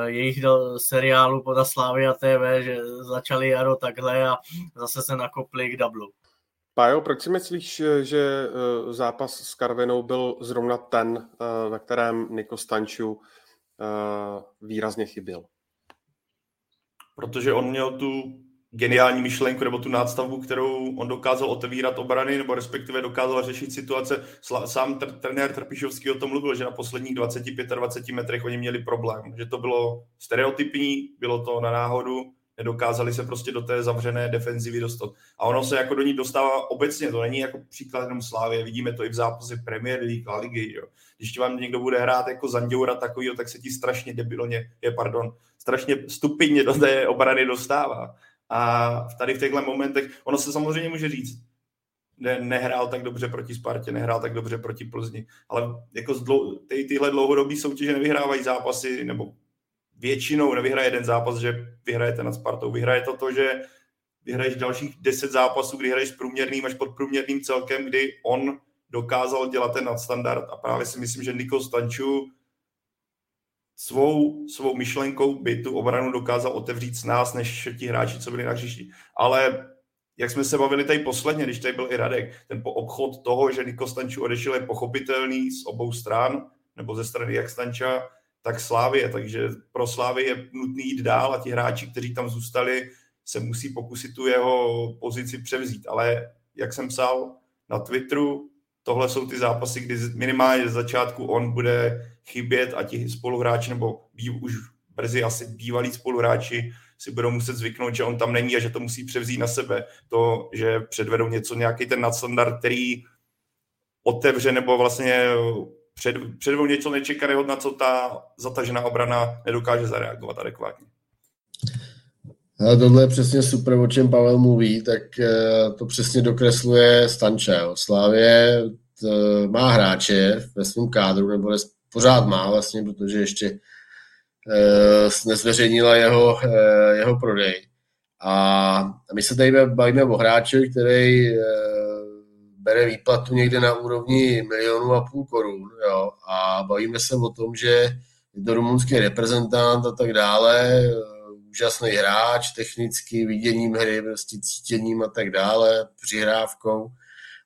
jejich dal, seriálu poda Slávy a TV, že začali jaro takhle a zase se nakopli k dublu. Pájo, proč si myslíš, že eh, zápas s Karvinou byl zrovna ten, eh, ve kterém Niko Stanču výrazně chyběl? Protože on měl tu geniální myšlenku nebo tu nástavbu, kterou on dokázal otevírat obrany, nebo respektive dokázal řešit situace. Sám tr- trenér Trpišovský o tom mluvil, že na posledních 25-20 metrech oni měli problém, že to bylo stereotypní, bylo to na náhodu, nedokázali se prostě do té zavřené defenzivy dostat. A ono se jako do ní dostává obecně, to není jako příklad jenom Slávě, vidíme to i v zápase Premier League a ligy. Jo. Když vám někdo bude hrát jako Zanděura takovýho, tak se ti strašně debilně, je pardon, strašně stupidně do té obrany dostává. A tady v těchto momentech, ono se samozřejmě může říct, ne, nehrál tak dobře proti Spartě, nehrál tak dobře proti Plzni, ale jako dlou, ty, tyhle dlouhodobé soutěže nevyhrávají zápasy, nebo většinou nevyhraje jeden zápas, že vyhrajete nad Spartou. Vyhraje to to, že vyhraješ dalších 10 zápasů, kdy hraješ s průměrným až podprůměrným celkem, kdy on dokázal dělat ten nadstandard a právě si myslím, že Niko Stanču svou, svou myšlenkou by tu obranu dokázal otevřít s nás, než ti hráči, co byli na hřišti. Ale jak jsme se bavili tady posledně, když tady byl i Radek, ten po obchod toho, že Niko Stanču odešel je pochopitelný z obou stran, nebo ze strany jak Stanča, tak Slávě, takže pro Slávy je nutný jít dál a ti hráči, kteří tam zůstali, se musí pokusit tu jeho pozici převzít. Ale jak jsem psal na Twitteru, tohle jsou ty zápasy, kdy minimálně z začátku on bude chybět a ti spoluhráči, nebo bí, už brzy asi bývalí spoluhráči si budou muset zvyknout, že on tam není a že to musí převzít na sebe. To, že předvedou něco, nějaký ten nadstandard, který otevře nebo vlastně před, předvedou něco nečekaného, na co ta zatažená obrana nedokáže zareagovat adekvátně. A tohle je přesně super, o čem Pavel mluví, tak eh, to přesně dokresluje Stanče. Slávě eh, má hráče ve svém kádru, nebo pořád má vlastně, protože ještě eh, nezveřejnila jeho, jeho prodej. A my se tady bavíme o hráči, který bere výplatu někde na úrovni milionu a půl korun. Jo? A bavíme se o tom, že je to rumunský reprezentant a tak dále, úžasný hráč, technicky, viděním hry, prostě cítěním a tak dále, přihrávkou.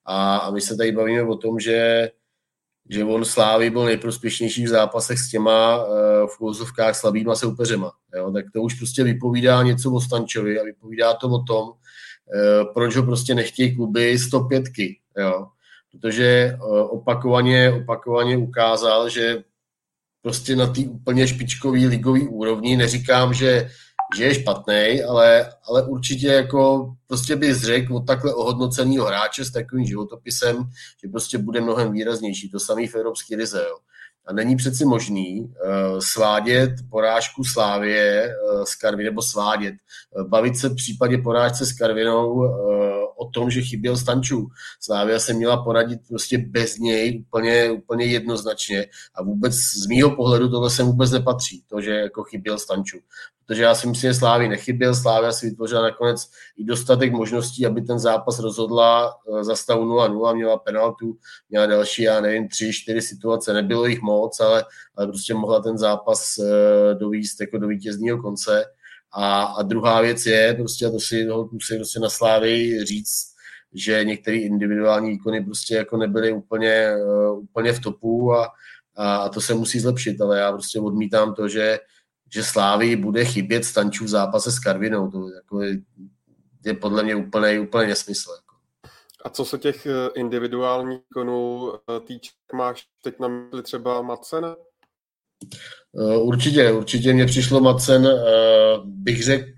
A, a my se tady bavíme o tom, že, že on Slávy byl nejprospěšnější v zápasech s těma uh, v úvozovkách slabýma soupeřema. Jo? Tak to už prostě vypovídá něco o Stančovi a vypovídá to o tom, uh, proč ho prostě nechtějí kluby 105 jo? Protože uh, opakovaně, opakovaně ukázal, že prostě na té úplně špičkové ligové úrovni, neříkám, že že je špatný, ale, ale určitě jako prostě bys řekl od takhle ohodnoceného hráče s takovým životopisem, že prostě bude mnohem výraznější. To samý v Evropské lize. Jo. A není přeci možný uh, svádět porážku Slávě uh, s Karvinou, nebo svádět, uh, bavit se v případě porážce s Karvinou uh, o tom, že chyběl Stančů. Slávia se měla poradit prostě bez něj úplně, úplně jednoznačně a vůbec z mýho pohledu tohle se vůbec nepatří, to, že jako chyběl Stančů protože já si myslím, že Slávy nechyběl, Slávia si vytvořila nakonec i dostatek možností, aby ten zápas rozhodla eh, za stavu 0-0, měla penaltu, měla další, já nevím, tři, čtyři situace, nebylo jich moc, ale, ale prostě mohla ten zápas eh, dovíst jako do vítězního konce. A, a druhá věc je, prostě, a to si musí prostě na Slávy říct, že některé individuální výkony prostě jako nebyly úplně, uh, úplně v topu a, a, to se musí zlepšit, ale já prostě odmítám to, že že Slávy bude chybět stančů v zápase s Karvinou. To jako je, je podle mě úplně, úplně nesmysl. Jako. A co se těch eh, individuálních konů eh, týče, máš teď na mysli třeba Macena? Eh, určitě, určitě mě přišlo Macen, bych řekl,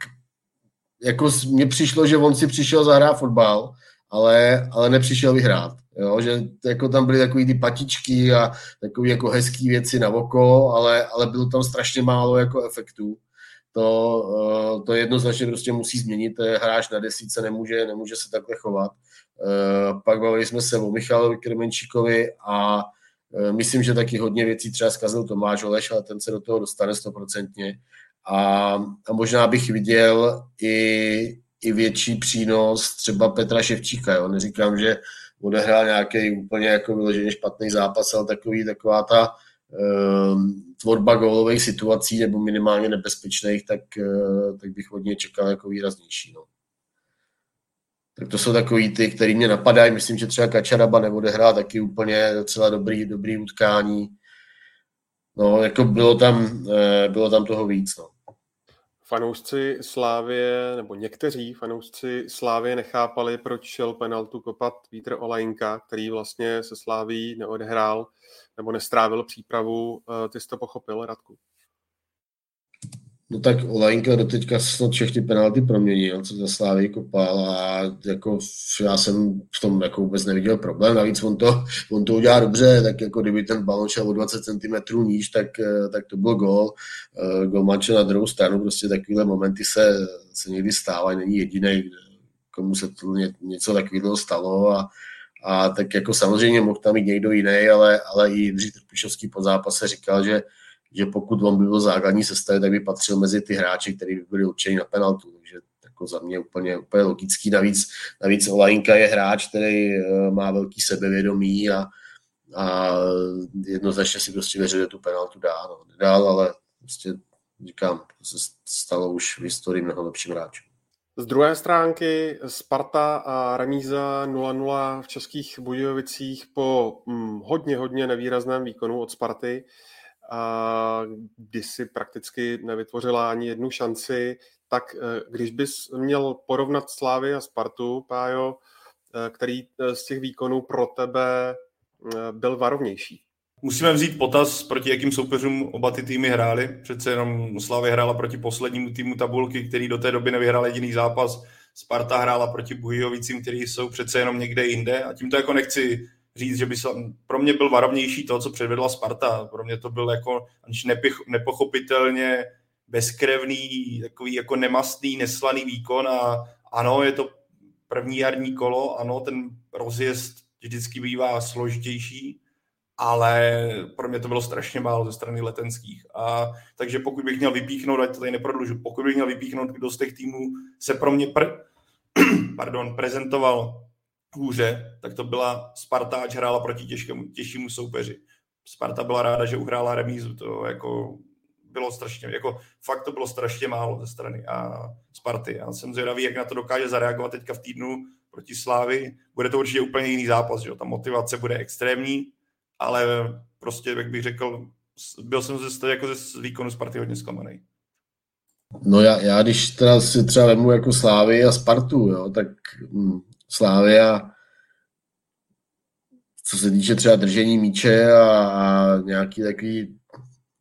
jako mně přišlo, že on si přišel zahrát fotbal, ale, ale nepřišel vyhrát. Jo, že jako tam byly takové ty patičky a takové jako hezké věci na oko, ale, ale bylo tam strašně málo jako efektů. To, uh, to jednoznačně prostě musí změnit. Hráč na desíce nemůže, nemůže se takhle chovat. Uh, pak bavili jsme se o Michalovi Krmenčíkovi a uh, myslím, že taky hodně věcí třeba zkazil Tomáš Oleš, ale ten se do toho dostane stoprocentně. A, a možná bych viděl i, i větší přínos třeba Petra Ševčíka. Jo. Neříkám, že odehrál nějaký úplně jako vyloženě špatný zápas, ale takový, taková ta um, tvorba gólových situací nebo minimálně nebezpečných, tak, uh, tak bych hodně čekal jako výraznější. No. Tak to jsou takový ty, který mě napadají. Myslím, že třeba Kačaraba neodehrál taky úplně docela dobrý, dobrý utkání. No, jako bylo tam, uh, bylo tam toho víc. No fanoušci Slávě, nebo někteří fanoušci Slávě nechápali, proč šel penaltu kopat Vítr Olajinka, který vlastně se Sláví neodehrál nebo nestrávil přípravu. Eh, ty jsi to pochopil, Radku? No tak Olajinka do teďka snad všechny penalty proměnil, co za Slávy kopal a jako já jsem v tom jako vůbec neviděl problém, navíc on to, on to udělá dobře, tak jako kdyby ten balon šel o 20 cm níž, tak, eh, tak to byl gol. Eh, Gol manče na druhou stranu, prostě takovéhle momenty se, se někdy stávají, není jediný, komu se to něco takového stalo a, a tak jako samozřejmě mohl tam mít někdo jiný, ale, ale i Jindřich Trpišovský po zápase říkal, že, že pokud on by byl základní sestavě, tak by patřil mezi ty hráči, kteří by byli určeni na penaltu. Takže jako za mě úplně, úplně logický. Navíc, navíc Olajinka je hráč, který eh, má velký sebevědomí a, a jednoznačně si prostě věřil, že tu penaltu dá. No. Dál, ale prostě říkám, to se stalo už v historii mnoho lepším hráčem. Z druhé stránky Sparta a remíza 0-0 v Českých Budějovicích po hm, hodně, hodně nevýrazném výkonu od Sparty, a kdy si prakticky nevytvořila ani jednu šanci, tak eh, když bys měl porovnat Slávy a Spartu, Pájo, eh, který eh, z těch výkonů pro tebe byl varovnější? Musíme vzít potaz, proti jakým soupeřům oba ty týmy hrály. Přece jenom Slavy hrála proti poslednímu týmu tabulky, který do té doby nevyhrál jediný zápas. Sparta hrála proti Bujovicím, který jsou přece jenom někde jinde. A tím to jako nechci říct, že by se, pro mě byl varovnější to, co předvedla Sparta. Pro mě to byl jako nepochopitelně bezkrevný, takový jako nemastný, neslaný výkon a ano, je to první jarní kolo, ano, ten rozjezd vždycky bývá složitější, ale pro mě to bylo strašně málo ze strany letenských. A, takže pokud bych měl vypíchnout, ať to tady neprodlužu, pokud bych měl vypíchnout, kdo z těch týmů se pro mě pr- pardon, prezentoval hůře, tak to byla Sparta, ať hrála proti těžkému, těžšímu soupeři. Sparta byla ráda, že uhrála remízu, to jako bylo strašně, jako fakt to bylo strašně málo ze strany a Sparty. Já jsem zvědavý, jak na to dokáže zareagovat teďka v týdnu proti Slávy. Bude to určitě úplně jiný zápas, že jo? ta motivace bude extrémní, ale prostě, jak bych řekl, byl jsem ze, jako ze výkonu Sparty hodně zklamaný. No já, já když teda si třeba vemu jako Slávy a Spartu, jo, tak hm, Slávy a co se týče třeba držení míče a, a nějaký takový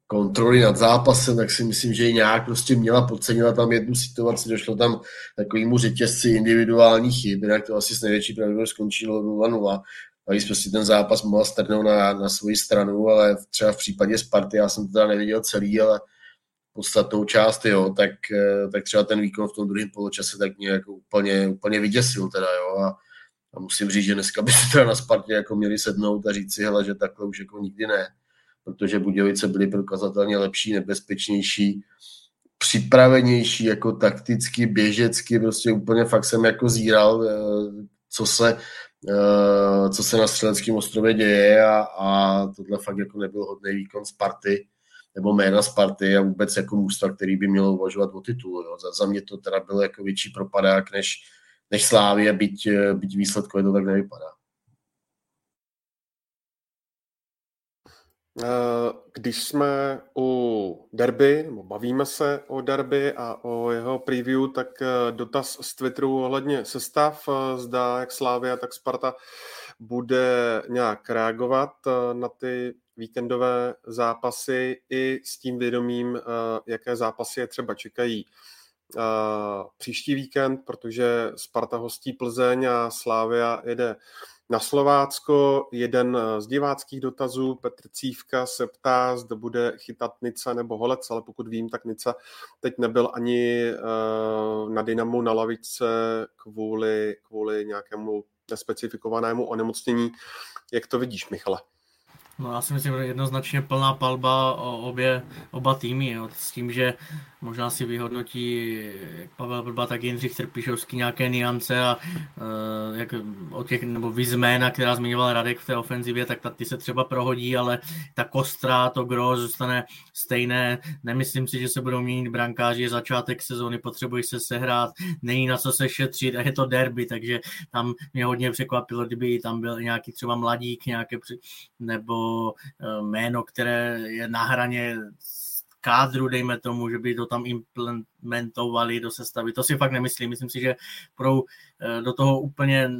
kontroly nad zápasem, tak si myslím, že ji nějak prostě měla, podcenila tam jednu situaci, došlo tam takovýmu řetězci individuálních chyb, jinak to asi s největší pravděpodobností skončilo 0-0. A když prostě ten zápas mohla strhnout na, na svoji stranu, ale třeba v případě Sparty, já jsem to teda neviděl celý, ale podstatnou část, jo, tak, eh, tak třeba ten výkon v tom druhém poločase tak mě jako úplně, úplně vyděsil teda, jo, a, a musím říct, že dneska by se teda na Spartě jako měli sednout a říct si, hele, že takhle už jako nikdy ne. Protože Budějovice byly prokazatelně lepší, nebezpečnější, připravenější, jako takticky, běžecky, prostě úplně fakt jsem jako zíral, eh, co se, eh, co se na Střeleckém ostrově děje a, a tohle fakt jako nebyl hodný výkon Sparty nebo jména Sparty a vůbec jako mužstva, který by mělo uvažovat o titul. Jo. Za, za mě to teda byl jako větší propadák než, než Slávě, byť, eh, byť výsledkově to tak nevypadá. Eh, když jsme u derby, nebo bavíme se o derby a o jeho preview, tak eh, dotaz z Twitteru ohledně sestav, zda jak Slávia, tak Sparta bude nějak reagovat na ty víkendové zápasy i s tím vědomím, jaké zápasy je třeba čekají příští víkend, protože Sparta hostí Plzeň a Slávia jede na Slovácko jeden z diváckých dotazů, Petr Cívka se ptá, zda bude chytat Nica nebo Holec, ale pokud vím, tak Nica teď nebyl ani eh, na Dynamu na lavičce kvůli, kvůli nějakému nespecifikovanému onemocnění. Jak to vidíš, Michale? No já si myslím, že jednoznačně plná palba o obě, oba týmy, jo, s tím, že možná si vyhodnotí jak Pavel Brba, tak Jindřich Trpišovský nějaké niance a uh, jak o těch, nebo vyzména, která zmiňoval Radek v té ofenzivě, tak ta, ty se třeba prohodí, ale ta kostra, to gro zůstane stejné. Nemyslím si, že se budou měnit brankáři, začátek sezóny, potřebují se sehrát, není na co se šetřit a je to derby, takže tam mě hodně překvapilo, kdyby tam byl nějaký třeba mladík, nějaké, nebo uh, jméno, které je na hraně kádru, dejme tomu, že by to tam implementovali do sestavy. To si fakt nemyslím. Myslím si, že budou eh, do toho úplně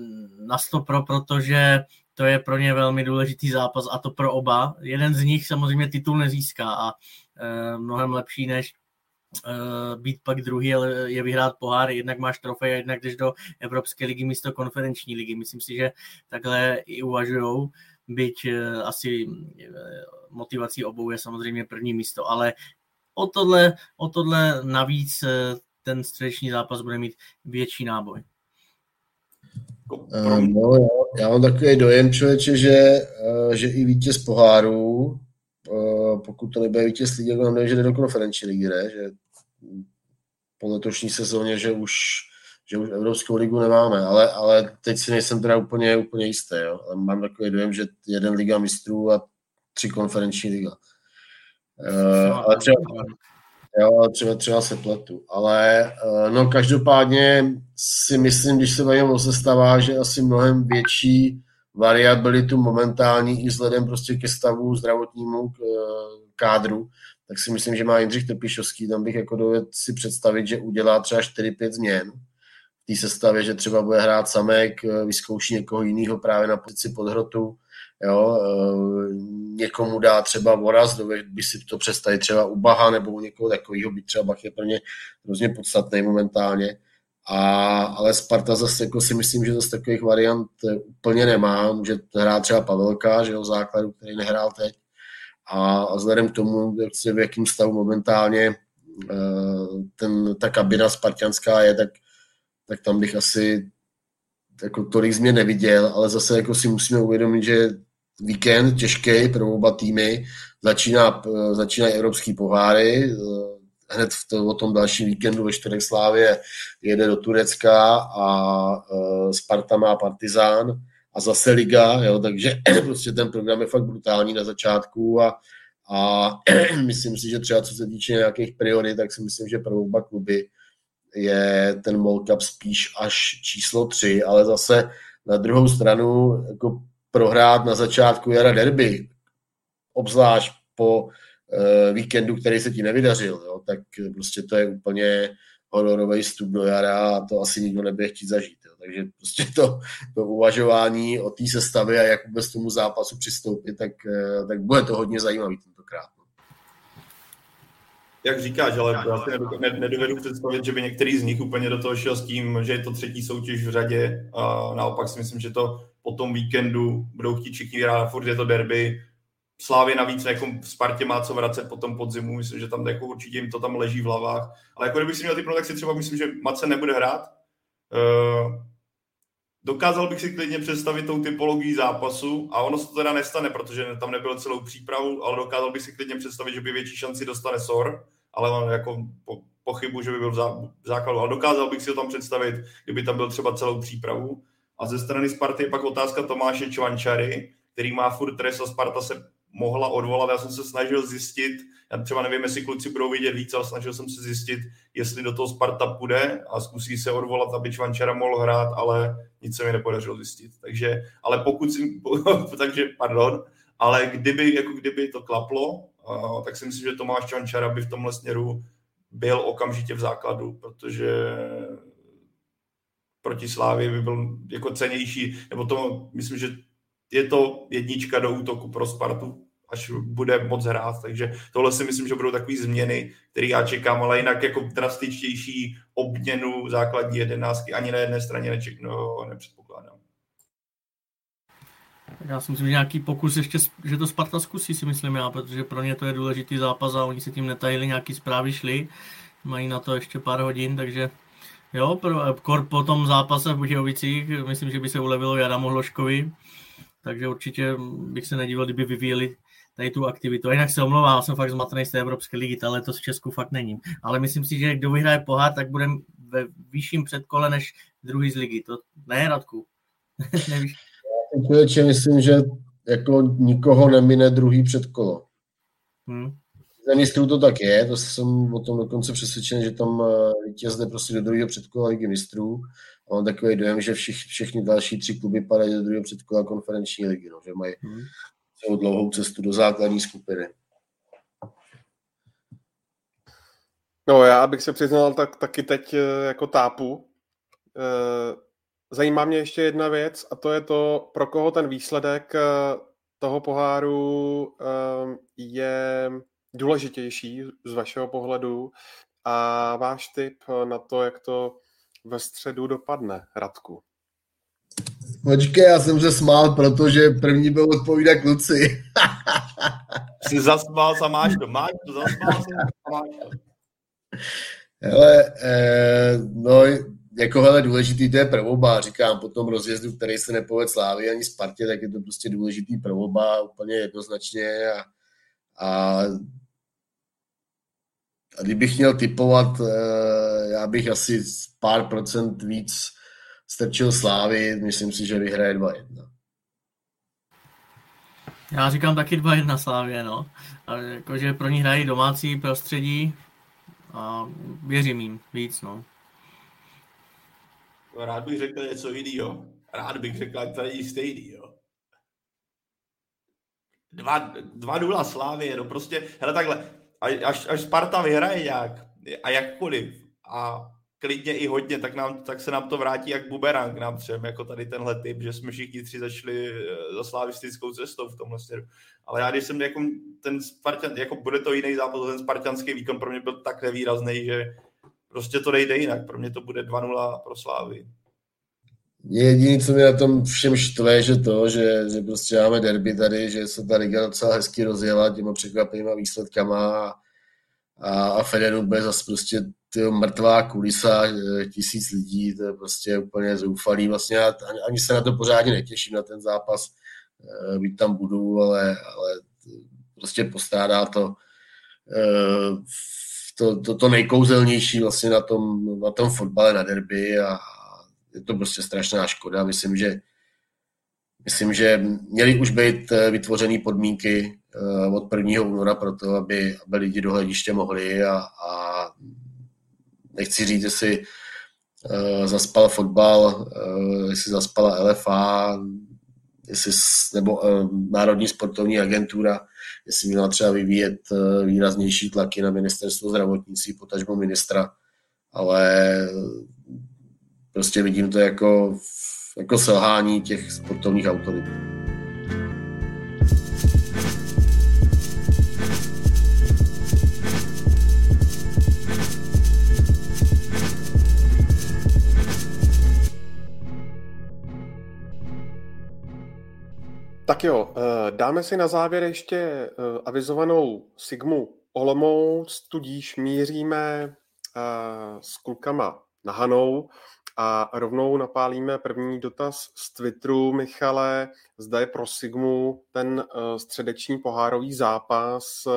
na pro, protože to je pro ně velmi důležitý zápas a to pro oba. Jeden z nich samozřejmě titul nezíská a eh, mnohem lepší než být pak druhý, ale je vyhrát pohár, jednak máš trofej, jednak jdeš do Evropské ligy místo konferenční ligy. Myslím si, že takhle i uvažujou, byť uh, asi motivací obou je samozřejmě první místo, ale o tohle, o tohle navíc eh, ten středeční zápas bude mít větší náboj. No, já, mám takový dojem, člověče, že, že i vítěz poháru, pokud to nebude vítěz ligy, jako nám že jde do konferenční ligy, že po letošní sezóně, že už, že už Evropskou ligu nemáme, ale, ale teď si nejsem teda úplně, úplně jistý. Jo? Ale mám takový dojem, že jeden liga mistrů a tři konferenční liga. Uh, ale třeba, jo, třeba, třeba se pletu. Ale uh, no každopádně si myslím, když se bavíme o sestavách, že asi mnohem větší variabilitu momentální i vzhledem prostě ke stavu zdravotnímu k, kádru, tak si myslím, že má Jindřich Trpišovský, tam bych jako dovedl si představit, že udělá třeba 4-5 změn té sestavě, že třeba bude hrát samek, vyzkouší někoho jiného právě na pozici podhrotu, jo, e, někomu dá třeba voraz, by si to představit třeba u Baha nebo u někoho takového, by třeba Bach je pro ně hrozně podstatný momentálně. A, ale Sparta zase jako si myslím, že zase takových variant úplně nemá. Může hrát třeba Pavelka, že jo, základu, který nehrál teď. A, a vzhledem k tomu, se v jakém stavu momentálně ten, ta kabina spartianská je, tak, tak tam bych asi jako tolik změn neviděl, ale zase jako si musíme uvědomit, že víkend těžký pro oba týmy, začíná, začínají evropský poháry, hned v to, o tom dalším víkendu ve čtvrtek Slávě jede do Turecka a uh, Sparta má Partizán a zase Liga, jo, takže prostě ten program je fakt brutální na začátku a, a myslím si, že třeba co se týče nějakých priorit, tak si myslím, že pro oba kluby je ten Cup spíš až číslo tři, ale zase na druhou stranu jako prohrát na začátku jara derby, obzvlášť po uh, víkendu, který se ti nevydařil, jo, tak prostě to je úplně hororový vstup do jara a to asi nikdo nebude chtít zažít. Jo. Takže prostě to, to uvažování o té sestavě a jak vůbec tomu zápasu přistoupit, tak, uh, tak bude to hodně zajímavý tentokrát. No. Jak říkáš, ale já si nedovedu představit, že by některý z nich úplně do toho šel s tím, že je to třetí soutěž v řadě. A naopak si myslím, že to po tom víkendu budou chtít všichni hrát, furt je to derby. Slávě navíc jako v Spartě má co vracet po tom podzimu, myslím, že tam jako určitě jim to tam leží v hlavách. Ale jako kdybych si měl typnout, tak si třeba myslím, že Mace nebude hrát. Uh, dokázal bych si klidně představit tou typologii zápasu a ono se to teda nestane, protože tam nebyl celou přípravu, ale dokázal bych si klidně představit, že by větší šanci dostane Sor, ale jako po, pochybu, že by byl v, zá, v základu. Ale dokázal bych si to tam představit, kdyby tam byl třeba celou přípravu. A ze strany Sparty je pak otázka Tomáše Čvančary, který má furt trest a Sparta se mohla odvolat. Já jsem se snažil zjistit, já třeba nevím, jestli kluci budou vidět víc, ale snažil jsem se zjistit, jestli do toho Sparta půjde a zkusí se odvolat, aby Čvančara mohl hrát, ale nic se mi nepodařilo zjistit. Takže, ale pokud si, takže pardon, ale kdyby, jako kdyby to klaplo, tak si myslím, že Tomáš Čvančara by v tomhle směru byl okamžitě v základu, protože proti Slávě by byl jako cenější, nebo to myslím, že je to jednička do útoku pro Spartu, až bude moc hrát, takže tohle si myslím, že budou takové změny, které já čekám, ale jinak jako drastičtější obměnu základní jedenáctky ani na jedné straně neček, no, nepředpokládám. Já si myslím, že nějaký pokus ještě, že to Sparta zkusí, si myslím já, protože pro ně to je důležitý zápas a oni se tím netajili, nějaký zprávy šly, mají na to ještě pár hodin, takže jo, pro, kor po tom zápase v Budějovicích, myslím, že by se ulevilo Jadamu Hloškovi, takže určitě bych se nedíval, kdyby vyvíjeli tady tu aktivitu. A jinak se omlouvám, jsem fakt zmatený z té Evropské ligy, ale to v Česku fakt není. Ale myslím si, že kdo vyhraje pohár, tak bude ve vyšším předkole než druhý z ligy. To ne, Radku? Nevíš? Člověče, myslím, že jako nikoho nemine druhý předkolo. Hmm. Za mistrů to tak je, to jsem o tom dokonce přesvědčen, že tam eh, vítěz jde prostě do druhého předkola ligy mistrů a mám takový dojem, že všich, všechny další tři kluby padají do druhého předkola konferenční ligy, no, že mají hmm. Celou dlouhou cestu do základní skupiny. No já bych se přiznal tak, taky teď eh, jako tápu. Eh, zajímá mě ještě jedna věc a to je to, pro koho ten výsledek toho poháru je důležitější z vašeho pohledu a váš tip na to, jak to ve středu dopadne, Radku? Počkej, já jsem se smál, protože první byl odpovídat kluci. Jsi zasmál a máš to, máš to, zasmál máš to. Hele, eh, no, jako hele, důležitý to je prvoba, říkám, po tom rozjezdu, který se nepovedl Slávy ani Spartě, tak je to prostě důležitý prvoba, úplně jednoznačně a, a, a kdybych měl typovat, eh, já bych asi pár procent víc strčil Slávy, myslím si, že vyhraje 2-1. Já říkám taky 2-1 Slávě, no. jakože pro ní hrají domácí prostředí a věřím jim víc, no. no rád bych řekl něco jiného. Rád bych řekl, že to je stejný, jo. Dva, dva nula Slávě, no prostě, hele takhle, až, až Sparta vyhraje nějak, a jakkoliv, a klidně i hodně, tak, nám, tak se nám to vrátí jak buberang nám třem, jako tady tenhle typ, že jsme všichni tři začali eh, za slavistickou cestou v tomhle směru. Ale já když jsem jako ten Spartan, jako bude to jiný zápas, ten spartanský výkon pro mě byl tak nevýrazný, že prostě to nejde jinak. Pro mě to bude 2-0 pro Slávy. Jediné, co mě na tom všem štve, že to, že, že prostě máme derby tady, že se ta liga docela hezky rozjela těma překvapivýma výsledkama a, a, a Fedenu bude zase prostě tyjo, mrtvá kulisa, eh, tisíc lidí, to je prostě úplně zoufalý. Vlastně ani, ani se na to pořádně netěším, na ten zápas, eh, být tam budu, ale, ale prostě postrádá to, eh, to, to, to nejkouzelnější vlastně na tom, na tom fotbale, na derby a je to prostě strašná škoda. Myslím, že Myslím, že měly už být vytvořené podmínky od 1. února pro to, aby, aby lidi do hlediště mohli a, a nechci říct, jestli uh, zaspal fotbal, uh, jestli zaspala LFA, jestli, nebo Národní sportovní agentura, jestli měla třeba vyvíjet výraznější tlaky na ministerstvo zdravotnictví, potažmo ministra, ale prostě vidím to jako, jako selhání těch sportovních autorit. Tak jo, eh, dáme si na závěr ještě eh, avizovanou Sigmu Olomouc, tudíž míříme eh, s klukama na Hanou a rovnou napálíme první dotaz z Twitteru. Michale, zda je pro Sigmu ten středeční pohárový zápas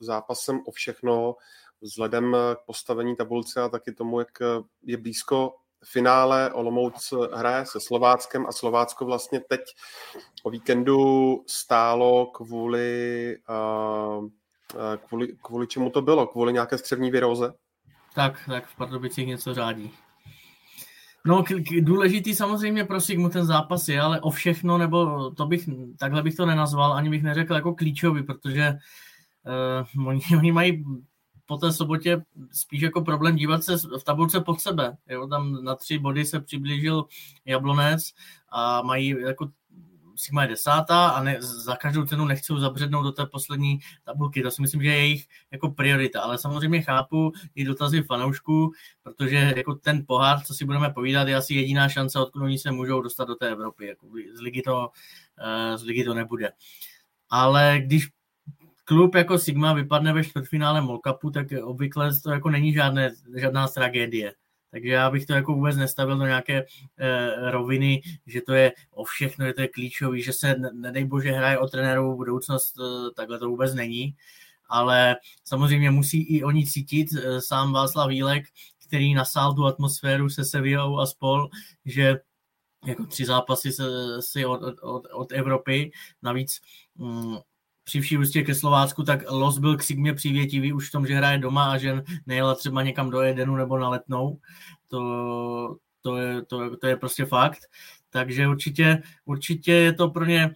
zápasem o všechno vzhledem k postavení tabulce a taky tomu, jak je blízko finále Olomouc hraje se Slováckem a Slovácko vlastně teď o víkendu stálo kvůli, uh, kvůli, kvůli čemu to bylo? Kvůli nějaké střevní viróze? Tak, tak v Pardubicích něco řádí. No, k, k, důležitý samozřejmě pro Sigmu ten zápas je, ale o všechno, nebo to bych, takhle bych to nenazval, ani bych neřekl jako klíčový, protože uh, oni, oni mají po té sobotě spíš jako problém dívat se v tabulce pod sebe. Jo? Tam na tři body se přiblížil Jablonec a mají jako Sigma je desátá a ne, za každou cenu nechcou zabřednout do té poslední tabulky. To si myslím, že je jejich jako priorita. Ale samozřejmě chápu i dotazy fanoušků, protože jako ten pohár, co si budeme povídat, je asi jediná šance, odkud oni se můžou dostat do té Evropy. Jako z, ligy to, eh, z ligy to nebude. Ale když klub jako Sigma vypadne ve čtvrtfinále Molkapu, tak obvykle to jako není žádné, žádná tragédie. Takže já bych to jako vůbec nestavil do nějaké e, roviny, že to je o všechno, že to je klíčový, že se nedej bože hraje o trenérovou budoucnost, e, takhle to vůbec není. Ale samozřejmě musí i oni cítit, e, sám Václav Vílek, který nasál tu atmosféru se Sevillou a spol, že jako tři zápasy se, si od, od, od Evropy, navíc mm, při vší ústě ke Slovácku, tak Los byl k Sigmě přívětivý už v tom, že hraje doma a že nejela třeba někam do Edenu nebo na letnou. To, to, je, to, to je prostě fakt. Takže určitě, určitě je to pro ně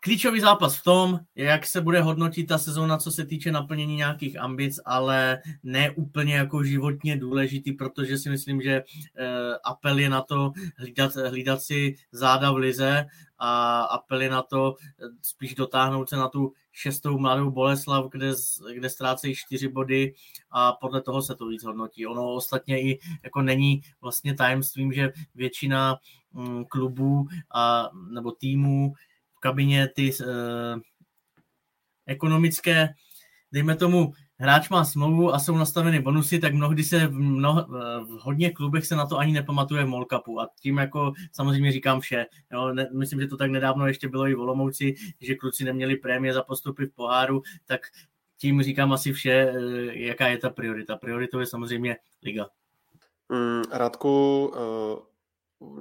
klíčový zápas v tom, jak se bude hodnotit ta sezóna, co se týče naplnění nějakých ambic, ale ne úplně jako životně důležitý, protože si myslím, že eh, apel je na to hlídat, hlídat si záda v lize a apel je na to eh, spíš dotáhnout se na tu šestou mladou Boleslav, kde, kde ztrácejí čtyři body a podle toho se to víc hodnotí. Ono ostatně i jako není vlastně tajemstvím, že většina mm, klubů a, nebo týmů v kabině ty uh, ekonomické, dejme tomu, hráč má smlouvu a jsou nastaveny bonusy, tak mnohdy se v, mnoho, v hodně klubech se na to ani nepamatuje v Molkapu a tím jako samozřejmě říkám vše. Jo, ne, myslím, že to tak nedávno ještě bylo i v Olomouci, že kluci neměli prémie za postupy v poháru, tak tím říkám asi vše, eh, jaká je ta priorita. Prioritou je samozřejmě liga. Mm, Radku, eh,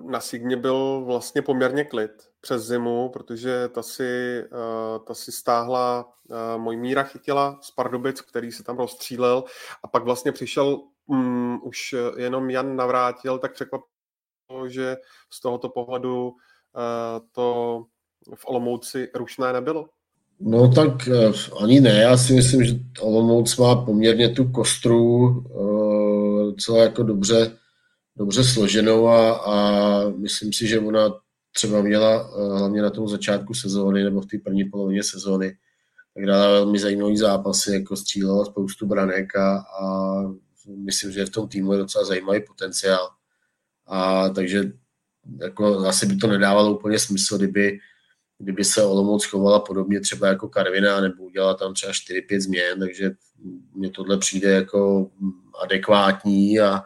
na Signě byl vlastně poměrně klid přes zimu, protože ta si, uh, ta si stáhla uh, míra chytila z Pardubic, který se tam rozstřílel a pak vlastně přišel um, už jenom Jan Navrátil, tak překvapilo, že z tohoto pohledu uh, to v Olomouci rušné nebylo. No tak ani ne, já si myslím, že Olomouc má poměrně tu kostru docela jako dobře dobře složenou a, a myslím si, že ona třeba měla eh, hlavně na tom začátku sezóny nebo v té první polovině sezóny, tak dala velmi zajímavý zápasy, jako střílela spoustu branek a, a myslím, že v tom týmu je docela zajímavý potenciál. A takže jako asi by to nedávalo úplně smysl, kdyby, kdyby se Olomouc chovala podobně třeba jako Karvina nebo udělala tam třeba 4-5 změn, takže mně tohle přijde jako adekvátní a,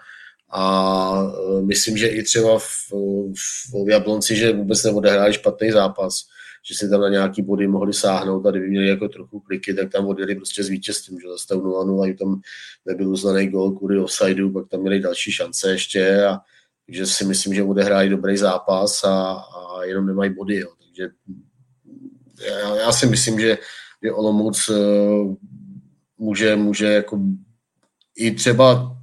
a e, myslím, že i třeba v, v, v Jablonci, že vůbec neodehráli špatný zápas, že si tam na nějaký body mohli sáhnout a kdyby měli jako trochu kliky, tak tam odjeli prostě s vítězstvím, že zase 0-0, tam nebyl uznaný gol kvůli offsideu, pak tam měli další šance ještě a takže si myslím, že odehráli dobrý zápas a, a jenom nemají body, jo. takže já, já si myslím, že, že Olomouc e, může, může jako i třeba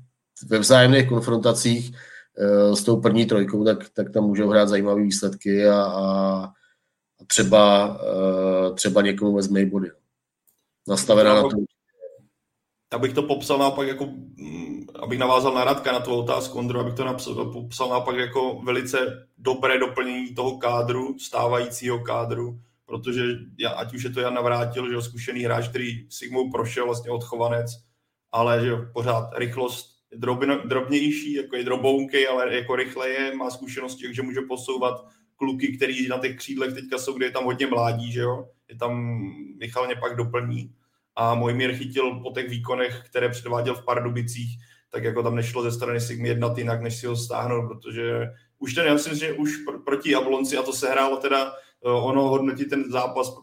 ve vzájemných konfrontacích uh, s tou první trojkou, tak, tak tam můžou hrát zajímavé výsledky a, a, třeba, uh, třeba někomu vezme body. Nastavená na to. Abych to popsal naopak jako, mm, abych navázal na Radka na tu otázku, Ondro, abych to napsal, popsal naopak jako velice dobré doplnění toho kádru, stávajícího kádru, protože já, ať už je to Jan Navrátil, že jo, zkušený hráč, který Sigmou prošel vlastně odchovanec, ale že jo, pořád rychlost drobno, drobnější, jako je drobounky, ale jako rychle je, má zkušenosti, takže může posouvat kluky, který na těch křídlech teďka jsou, kde je tam hodně mládí, že jo? Je tam, Michal mě pak doplní a můj mír chytil po těch výkonech, které předváděl v Pardubicích, tak jako tam nešlo ze strany Sigmy jednat jinak, než si ho stáhnout, protože už ten, já myslím, že už pr- proti Jablonci, a to se hrálo teda, eh, ono hodnotí ten zápas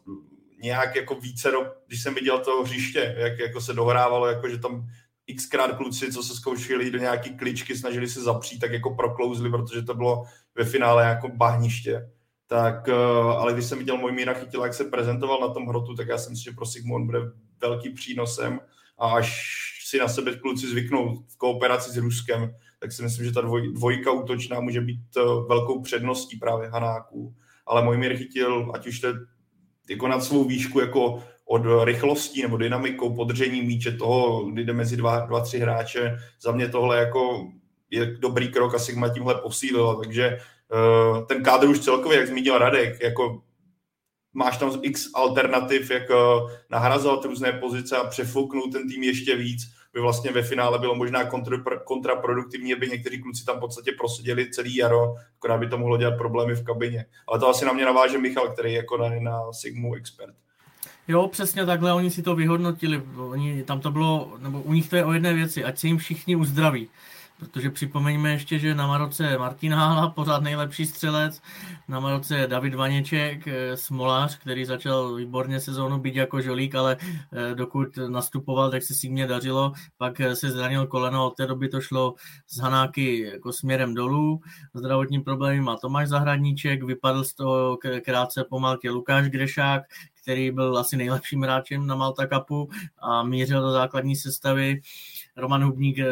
nějak jako více, když jsem viděl to hřiště, jak jako se dohrávalo, jako že tam xkrát kluci, co se zkoušeli do nějaký kličky, snažili se zapřít, tak jako proklouzli, protože to bylo ve finále jako bahniště. Tak, eh, ale když jsem viděl můj Míra chytil, jak se prezentoval na tom hrotu, tak já si myslím, že pro Sigmund bude velký přínosem a až si na sebe kluci zvyknou v kooperaci s Ruskem, tak si myslím, že ta dvoj, dvojka útočná může být eh, velkou předností právě Hanáků. Ale můj Mír chytil, ať už to je jako nad svou výšku jako od rychlostí nebo dynamikou podržení míče toho, kdy jde mezi dva, dva tři hráče. Za mě tohle jako je dobrý krok a Sigma tímhle posílila, takže uh, ten kádr už celkově, jak zmínil Radek, jako máš tam x alternativ, jak uh, nahrazovat různé pozice a přefouknout ten tým ještě víc, by vlastně ve finále bylo možná kontraproduktivní, aby někteří kluci tam v podstatě proseděli celý jaro, akorát by to mohlo dělat problémy v kabině. Ale to asi na mě naváže Michal, který je jako na, na Sigmu expert. Jo, přesně takhle oni si to vyhodnotili. Oni, tam to bylo, nebo u nich to je o jedné věci, ať se jim všichni uzdraví. Protože připomeňme ještě, že na Maroce Martin Hála, pořád nejlepší střelec, na Maroce David Vaněček, eh, Smolář, který začal výborně sezónu být jako žolík, ale eh, dokud nastupoval, tak se si mě dařilo, pak eh, se zranil koleno, od té doby to šlo z Hanáky jako směrem dolů, zdravotní problémy má Tomáš Zahradníček, vypadl z toho krátce po Maltě Lukáš Grešák, který byl asi nejlepším hráčem na Malta Cupu a mířil do základní sestavy. Roman Hubník, eh,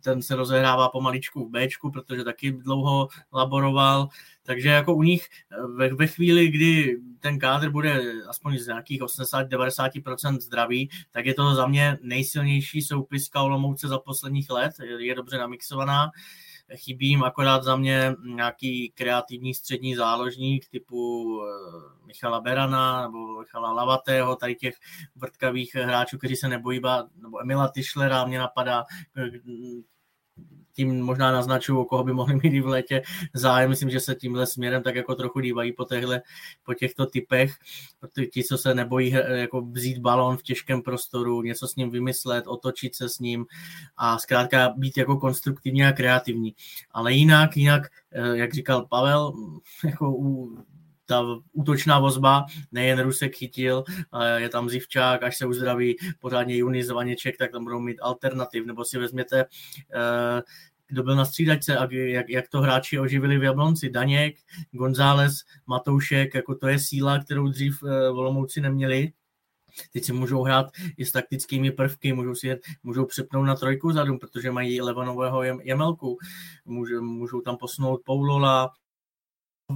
ten se rozehrává pomaličku v Bčku, protože taky dlouho laboroval, takže jako u nich eh, ve, ve chvíli, kdy ten kádr bude aspoň z nějakých 80-90% zdravý, tak je to za mě nejsilnější soupiska Olomouce za posledních let, je dobře namixovaná. Chybí jim akorát za mě nějaký kreativní střední záložník typu eh, Michala Berana nebo Michala Lavatého, tady těch vrtkavých hráčů, kteří se nebojí, nebo Emila Tischlera mě napadá, tím možná naznačují, o koho by mohli mít v létě zájem. Myslím, že se tímhle směrem tak jako trochu dívají po, těchto, po těchto typech. Ti, co se nebojí jako vzít balon v těžkém prostoru, něco s ním vymyslet, otočit se s ním a zkrátka být jako konstruktivní a kreativní. Ale jinak, jinak, eh, jak říkal Pavel, jako u ta útočná vozba, nejen Rusek chytil, je tam Zivčák, až se uzdraví pořádně Junis Vaněček, tak tam budou mít alternativ, nebo si vezměte eh, kdo byl na střídačce a jak, jak to hráči oživili v Jablonci. Daněk, González, Matoušek, jako to je síla, kterou dřív eh, Volomouci neměli. Teď si můžou hrát i s taktickými prvky, můžou si můžou přepnout na trojku zadu, protože mají Levanového jemelku, můžou, můžou tam posunout Poulola,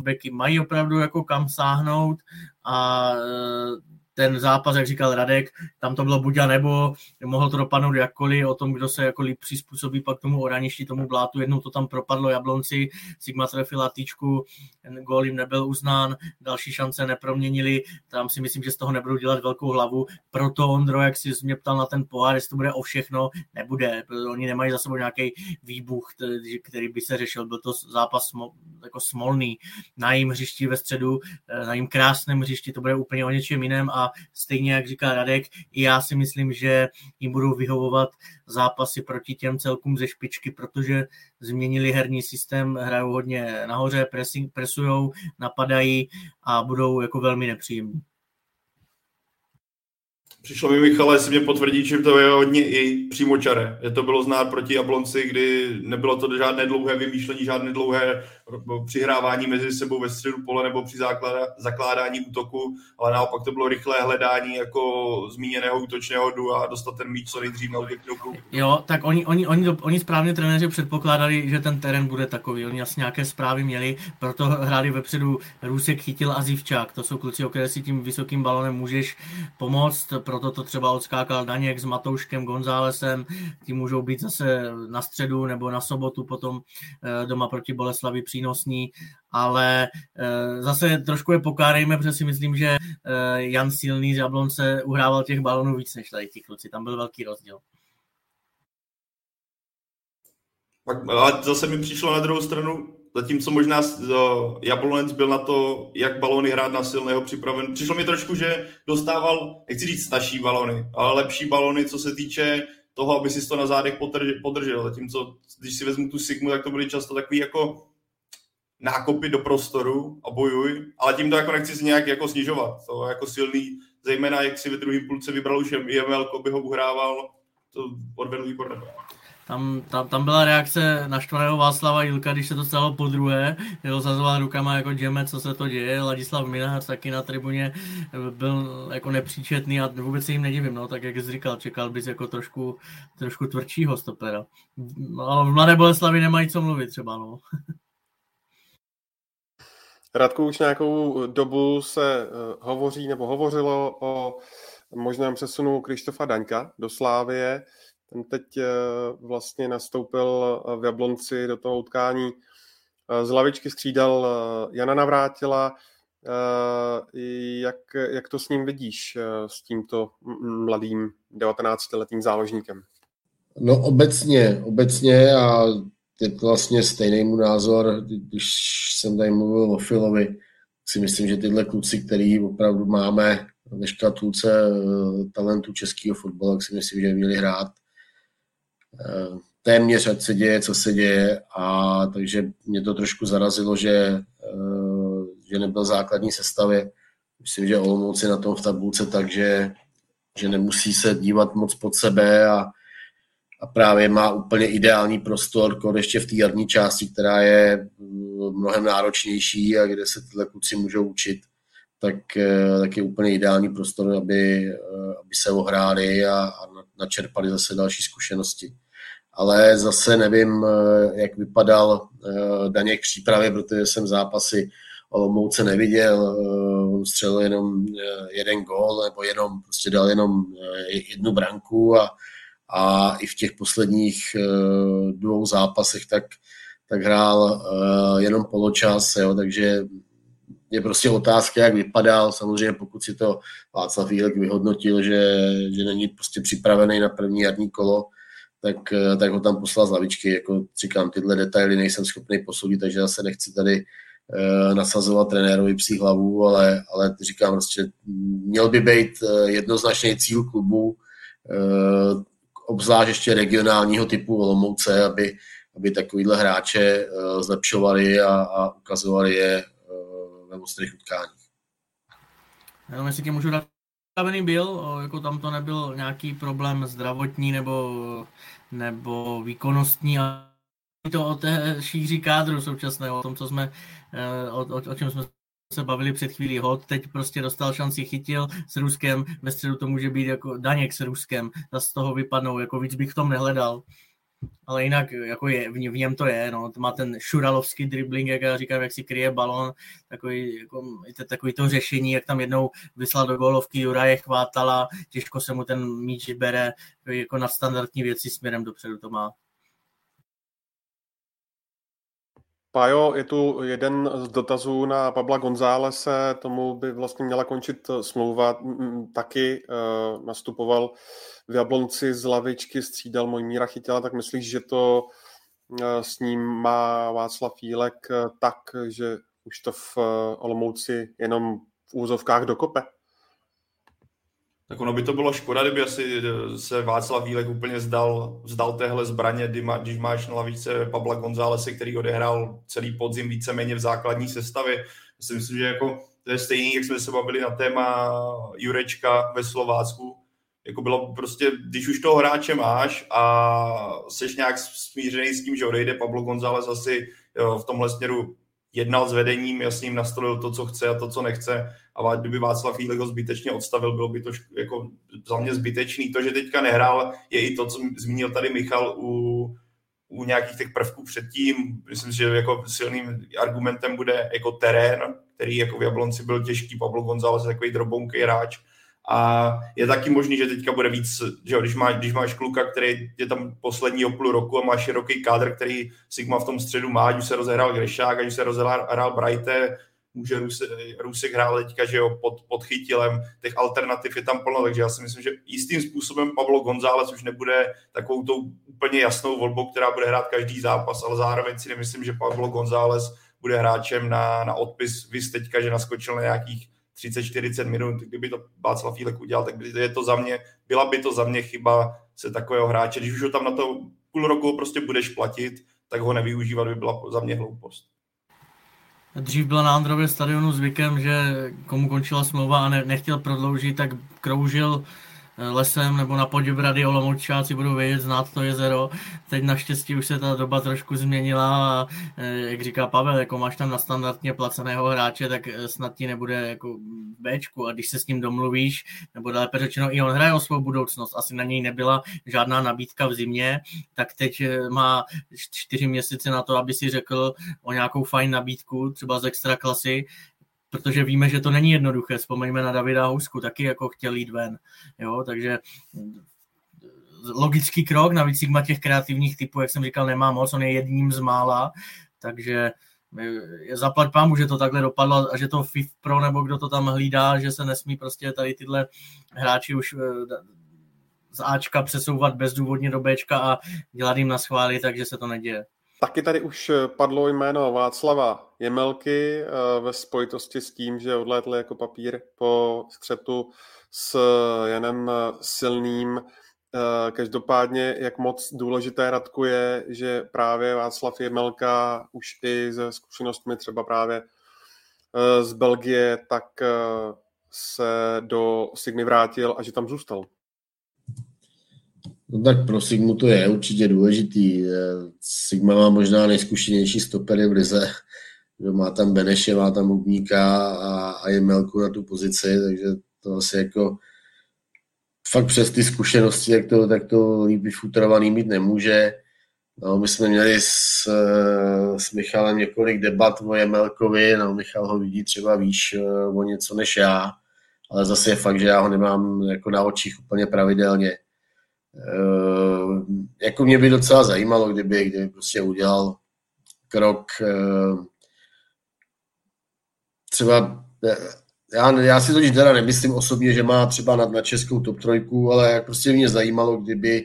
beky mají opravdu jako kam sáhnout a eh, ten zápas, jak říkal Radek, tam to bylo buď a nebo, mohlo to dopadnout jakkoliv, o tom, kdo se jako líp přizpůsobí pak tomu oraništi, tomu blátu, jednou to tam propadlo Jablonci, Sigma trefila týčku, gól jim nebyl uznán, další šance neproměnili, tam si myslím, že z toho nebudou dělat velkou hlavu, proto Ondro, jak si mě ptal na ten pohár, jestli to bude o všechno, nebude, oni nemají za sebou nějaký výbuch, který by se řešil, byl to zápas jako smolný, na jím hřišti ve středu, na jím krásném hřišti, to bude úplně o něčem jiném a stejně jak říká Radek, i já si myslím, že jim budou vyhovovat zápasy proti těm celkům ze špičky, protože změnili herní systém, hrajou hodně nahoře, presujou, napadají a budou jako velmi nepříjemní. Přišlo mi, Michale, jestli mě potvrdí, že to je hodně i přímočaré. Je to bylo znát proti Jablonci, kdy nebylo to žádné dlouhé vymýšlení, žádné dlouhé přihrávání mezi sebou ve středu pole nebo při zakládání útoku, ale naopak to bylo rychlé hledání jako zmíněného útočného du a dostat ten míč co nejdřív na Jo, tak oni, oni, oni, oni správně trenéři předpokládali, že ten terén bude takový. Oni asi nějaké zprávy měli, proto hráli vepředu Růsek, Chytil a Zivčák. To jsou kluci, o které si tím vysokým balonem můžeš pomoct, proto to třeba odskákal Daněk s Matouškem, Gonzálesem, ti můžou být zase na středu nebo na sobotu potom eh, doma proti Boleslavi přínosní, ale eh, zase trošku je pokárejme, protože si myslím, že eh, Jan Silný z Jablonce uhrával těch balonů víc než tady ti kluci, tam byl velký rozdíl. Pak, ale zase mi přišlo na druhou stranu, zatímco možná Jablonec byl na to, jak balony hrát na silného připraven. Přišlo mi trošku, že dostával, nechci říct staší balony, ale lepší balony, co se týče toho, aby si to na zádech podržel. Zatímco, když si vezmu tu Sigmu, tak to byly často takový jako nákopy do prostoru a bojuj, ale tím to jako nechci nějak jako snižovat. To jako silný, zejména jak si ve druhém půlce vybral už Jemelko, by ho uhrával, to odvedl výborné. Tam, tam, tam byla reakce naštvaného Václava Jilka, když se to stalo po druhé, jel zazoval rukama jako džeme, co se to děje, Ladislav Minař taky na tribuně byl jako nepříčetný a vůbec se jim nedivím, no, tak jak jsi říkal, čekal bys jako trošku, trošku tvrdšího stopera. Ale v Mladé Boleslavi nemají co mluvit třeba, no. Radku, už nějakou dobu se uh, hovoří nebo hovořilo o možném přesunu Krištofa Daňka do Slávie. Ten teď uh, vlastně nastoupil eh, v Jablonci do toho utkání. Uh, z lavičky střídal Jana Navrátila. Jak, jak to s ním vidíš, s tímto mladým 19-letým záložníkem? No obecně, obecně a je to vlastně stejný můj názor, když jsem tady mluvil o Filovi, si myslím, že tyhle kluci, který opravdu máme ve škatulce eh, talentu českého fotbalu, tak si myslím, že měli hrát eh, téměř, ať se děje, co se děje a takže mě to trošku zarazilo, že, eh, že nebyl základní sestavě. Myslím, že Olomouc je na tom v tabulce, takže že nemusí se dívat moc pod sebe a a právě má úplně ideální prostor, kor ještě v té jarní části, která je mm, mnohem náročnější a kde se tyhle kluci můžou učit, tak, eh, tak je úplně ideální prostor, aby, eh, aby se ohráli a, a načerpali zase další zkušenosti. Ale zase nevím, eh, jak vypadal Daněk přípravě, protože jsem zápasy Olomouce neviděl, on střelil jenom jeden gól, nebo jenom prostě dal jenom jednu branku a, a i v těch posledních dvou zápasech tak, tak hrál jenom poločas, jo, takže je prostě otázka, jak vypadal. Samozřejmě pokud si to Václav Vílek vyhodnotil, že, že není prostě připravený na první jarní kolo, tak, eh, tak ho tam poslal z lavičky. Jako říkám, tyhle detaily nejsem schopný posoudit, takže zase nechci tady uh, nasazovat trenérovi psí hlavu, ale, ale říkám prostě, měl by být jednoznačný cíl klubu, obzvlášť ještě regionálního typu Olomouce, aby, aby takovýhle hráče zlepšovali a, a ukazovali je ve ostrých utkáních. Jenom jestli tě můžu dát byl, jako tam to nebyl nějaký problém zdravotní nebo, nebo výkonnostní, a to o té šíři kádru současného, o tom, co jsme, e, o, o, o čem jsme se bavili před chvílí. Hod, teď prostě dostal šanci, chytil s Ruskem, ve středu to může být jako Daněk s Ruskem, z toho vypadnou, jako víc bych v tom nehledal ale jinak jako je, v, v něm to je, no, to má ten šuralovský dribbling, jak já říkám, jak si kryje balon, takový, jako, takový to řešení, jak tam jednou vyslal do gólovky Juraje chvátala, těžko se mu ten míč bere, jako na standardní věci směrem dopředu to má. Pájo, je tu jeden z dotazů na Pabla Gonzálese, tomu by vlastně měla končit smlouva. Taky uh, nastupoval v Jablonci z lavičky, střídal Mojmíra Chytila, tak myslíš, že to uh, s ním má Václav Fílek tak, že už to v Olomouci jenom v úzovkách dokope? Tak ono by to bylo škoda, kdyby asi eh, se Václav Vílek úplně zdal, zdal téhle zbraně, když máš na lavice Pabla Gonzálese, který odehrál celý podzim víceméně v základní sestavě. Já si myslím, že jako to je stejný, jak jsme se bavili na téma Jurečka ve Slovácku, jako bylo prostě, když už toho hráče máš a seš nějak smířený s tím, že odejde Pablo González asi v tomhle směru jednal s vedením, jasně jim nastolil to, co chce a to, co nechce. A kdyby Václav Fílek ho zbytečně odstavil, bylo by to jako za mě zbytečný. To, že teďka nehrál, je i to, co zmínil tady Michal u, u nějakých těch prvků předtím. Myslím, že jako silným argumentem bude jako terén, který jako v Jablonci byl těžký. Pablo González takový drobounký hráč a je taky možný, že teďka bude víc, že když, máš, když máš kluka, který je tam poslední o půl roku a máš široký kádr, který Sigma v tom středu má, ať už se rozehrál Grešák, ať už se rozehrál Brighte, může Rusek hrát teďka, že jo, pod, pod chytilem, těch alternativ je tam plno, takže já si myslím, že jistým způsobem Pablo González už nebude takovou tou úplně jasnou volbou, která bude hrát každý zápas, ale zároveň si nemyslím, že Pablo González bude hráčem na, na odpis, vy teďka, že naskočil na nějakých 30-40 minut, kdyby to Václav Fílek udělal, tak by je to za mě, byla by to za mě chyba se takového hráče. Když už ho tam na to půl roku prostě budeš platit, tak ho nevyužívat by byla za mě hloupost. Dřív byla na Andrově stadionu zvykem, že komu končila smlouva a ne, nechtěl prodloužit, tak kroužil lesem nebo na Poděbrady Olomoučáci budou vědět, znát to jezero. Teď naštěstí už se ta doba trošku změnila a eh, jak říká Pavel, jako máš tam na standardně placeného hráče, tak eh, snad ti nebude jako Bčku. A když se s ním domluvíš, nebo lépe řečeno i on hraje o svou budoucnost, asi na něj nebyla žádná nabídka v zimě, tak teď eh, má čtyři měsíce na to, aby si řekl o nějakou fajn nabídku, třeba z extra klasy, protože víme, že to není jednoduché. Vzpomeňme na Davida Housku, taky jako chtěl jít ven. Jo, takže logický krok, navíc Sigma těch kreativních typů, jak jsem říkal, nemá moc, on je jedním z mála, takže je zaplať pámu, že to takhle dopadlo a že to FIF Pro nebo kdo to tam hlídá, že se nesmí prostě tady tyhle hráči už eh, z Ačka přesouvat bezdůvodně do Bčka a dělat jim na schvály, takže se to neděje. Taky tady už eh, padlo jméno Václava Jemelky eh, ve spojitosti s tím, že odlétl jako papír po střetu s Janem Silným. Eh, každopádně, jak moc důležité Radku je, že právě Václav Jemelka už i ze zkušenostmi třeba právě z Belgie, tak se do Sigmy vrátil a že tam zůstal. No tak pro Sigmu to je určitě důležitý. Sigma má možná nejzkušenější stopery v Lize. Má tam Beneše, má tam Hubníka a, a je Melku na tu pozici, takže to asi jako fakt přes ty zkušenosti, tak to, tak to líp vyfutrovaný mít nemůže. No, my jsme měli s, s Michalem několik debat o Jemelkovi, no, Michal ho vidí třeba výš o něco než já, ale zase je fakt, že já ho nemám jako na očích úplně pravidelně. Eh, jako mě by docela zajímalo, kdyby, kdyby prostě udělal krok eh, třeba eh, já, já si totiž teda nemyslím osobně, že má třeba nad na českou top trojku, ale prostě mě zajímalo, kdyby,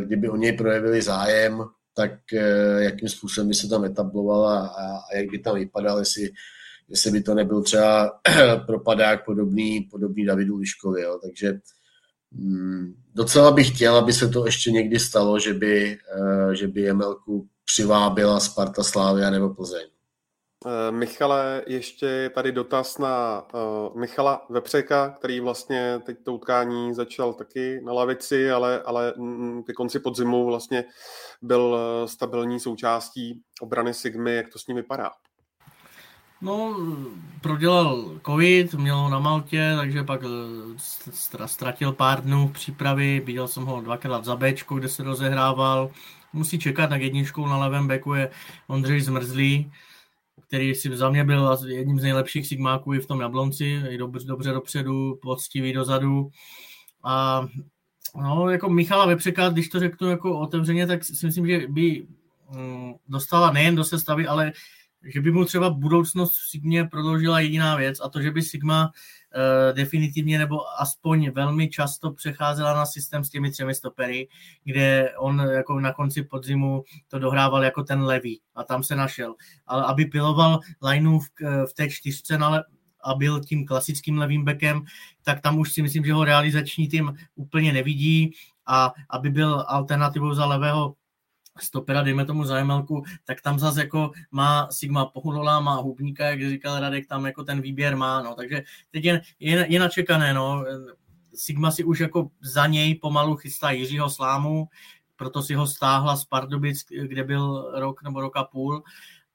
kdyby o něj projevili zájem, tak jakým způsobem by se tam etabloval a, a jak by tam vypadal, jestli, jestli by to nebyl třeba propadák podobný, podobný Davidu Liškovi. Jo. Takže docela bych chtěl, aby se to ještě někdy stalo, že by, že by Jemelku přivábila Sparta Slávia nebo Plzeň. Eh, Michale, ještě tady dotaz na uh, Michala Vepřeka, který vlastně teď to utkání začal taky na lavici, ale, ale mm, ke konci podzimu vlastně byl eh, stabilní součástí obrany Sigmy. Jak to s ním vypadá? No, prodělal covid, měl na Maltě, takže pak ztratil pár dnů přípravy, viděl jsem ho dvakrát za Bčku, kde se rozehrával. Musí čekat na jedničku na levém beku je Ondřej Zmrzlý, který si za mě byl jedním z nejlepších sigmáků i v tom Jablonci, i dobře, dobře dopředu, poctivý dozadu. A no, jako Michala Vepřeka, když to řeknu jako otevřeně, tak si myslím, že by mm, dostala nejen do sestavy, ale že by mu třeba budoucnost v Sigmě prodloužila jediná věc a to, že by Sigma uh, definitivně nebo aspoň velmi často přecházela na systém s těmi třemi stopery, kde on jako na konci podzimu to dohrával jako ten levý a tam se našel. Ale aby piloval lineu v, v té čtyřce, no ale a byl tím klasickým levým bekem, tak tam už si myslím, že ho realizační tým úplně nevidí a aby byl alternativou za levého stopera, dejme tomu zajemelku, tak tam zase jako má Sigma Pohudola, má Hubníka, jak říkal Radek, tam jako ten výběr má, no, takže teď je, je, je načekané, no, Sigma si už jako za něj pomalu chystá Jiřího Slámu, proto si ho stáhla z Pardubic, kde byl rok nebo rok a půl.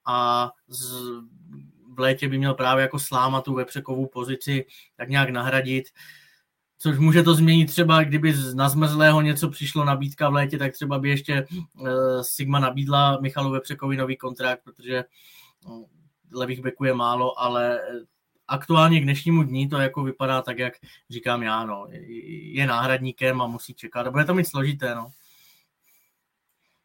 A z, v létě by měl právě jako Sláma tu vepřekovou pozici tak nějak nahradit. Uh, což může to změnit třeba, kdyby na zmrzlého něco přišlo nabídka v létě, tak třeba by ještě uh, Sigma nabídla Michalu Vepřekovi nový kontrakt, protože uh, levých beků je málo, ale aktuálně k dnešnímu dní to jako vypadá tak, jak říkám já, no. Je náhradníkem a musí čekat. A bude to mít složité, no.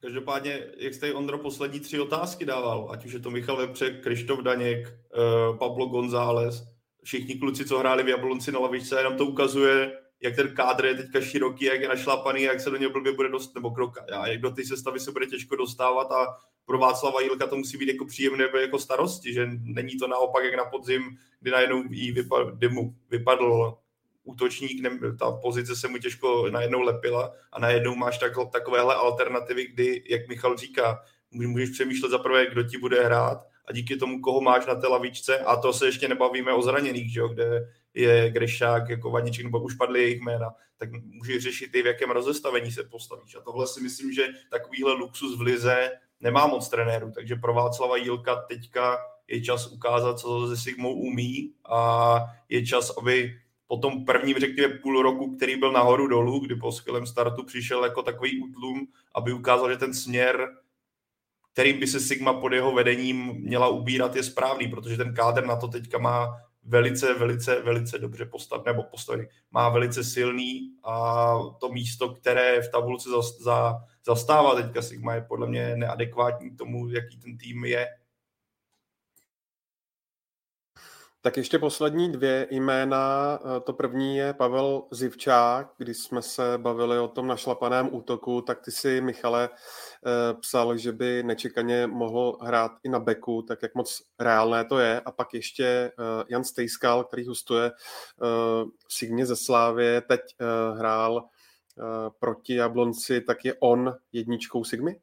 Každopádně, jak jste Ondro poslední tři otázky dával, ať už je to Michal Vepřek, Krištof Daněk, uh, Pablo González, všichni kluci, co hráli v Jablonci na lavičce, jenom to ukazuje, jak ten kádr je teďka široký, jak je našlapaný, jak se do něj blbě bude dost, nebo kroka, a jak do té sestavy se bude těžko dostávat a pro Václava Jílka to musí být jako příjemné jako starosti, že není to naopak jak na podzim, kdy najednou jí vypadl, kdy mu vypadl útočník, ne, ta pozice se mu těžko najednou lepila a najednou máš tak, takovéhle alternativy, kdy, jak Michal říká, můžeš přemýšlet za prvé, kdo ti bude hrát a díky tomu, koho máš na té lavičce, a to se ještě nebavíme o zraněných, že jo, kde je Grešák, jako Vaniček, nebo už padly jejich jména, tak můžeš řešit i v jakém rozestavení se postavíš. A tohle si myslím, že takovýhle luxus v lize nemá moc trenérů, takže pro Václava Jílka teďka je čas ukázat, co se Sigmou umí a je čas, aby po tom prvním, řekněme, půl roku, který byl nahoru dolů, kdy po skvělém startu přišel jako takový útlum, aby ukázal, že ten směr kterým by se Sigma pod jeho vedením měla ubírat, je správný, protože ten kádr na to teďka má velice, velice, velice dobře postav, nebo postavy, má velice silný a to místo, které v tabulce za, za, zastává teďka Sigma je podle mě neadekvátní tomu, jaký ten tým je Tak ještě poslední dvě jména. Eh, to první je Pavel Zivčák. Když jsme se bavili o tom našlapaném útoku, tak ty si, Michale, psal, že by nečekaně mohl hrát i na beku, tak jak moc reálné to je. A pak ještě eh, Jan Stejskal, který hostuje v Signě ze Slávě, teď hrál proti Jablonci, tak je on jedničkou Sigmy?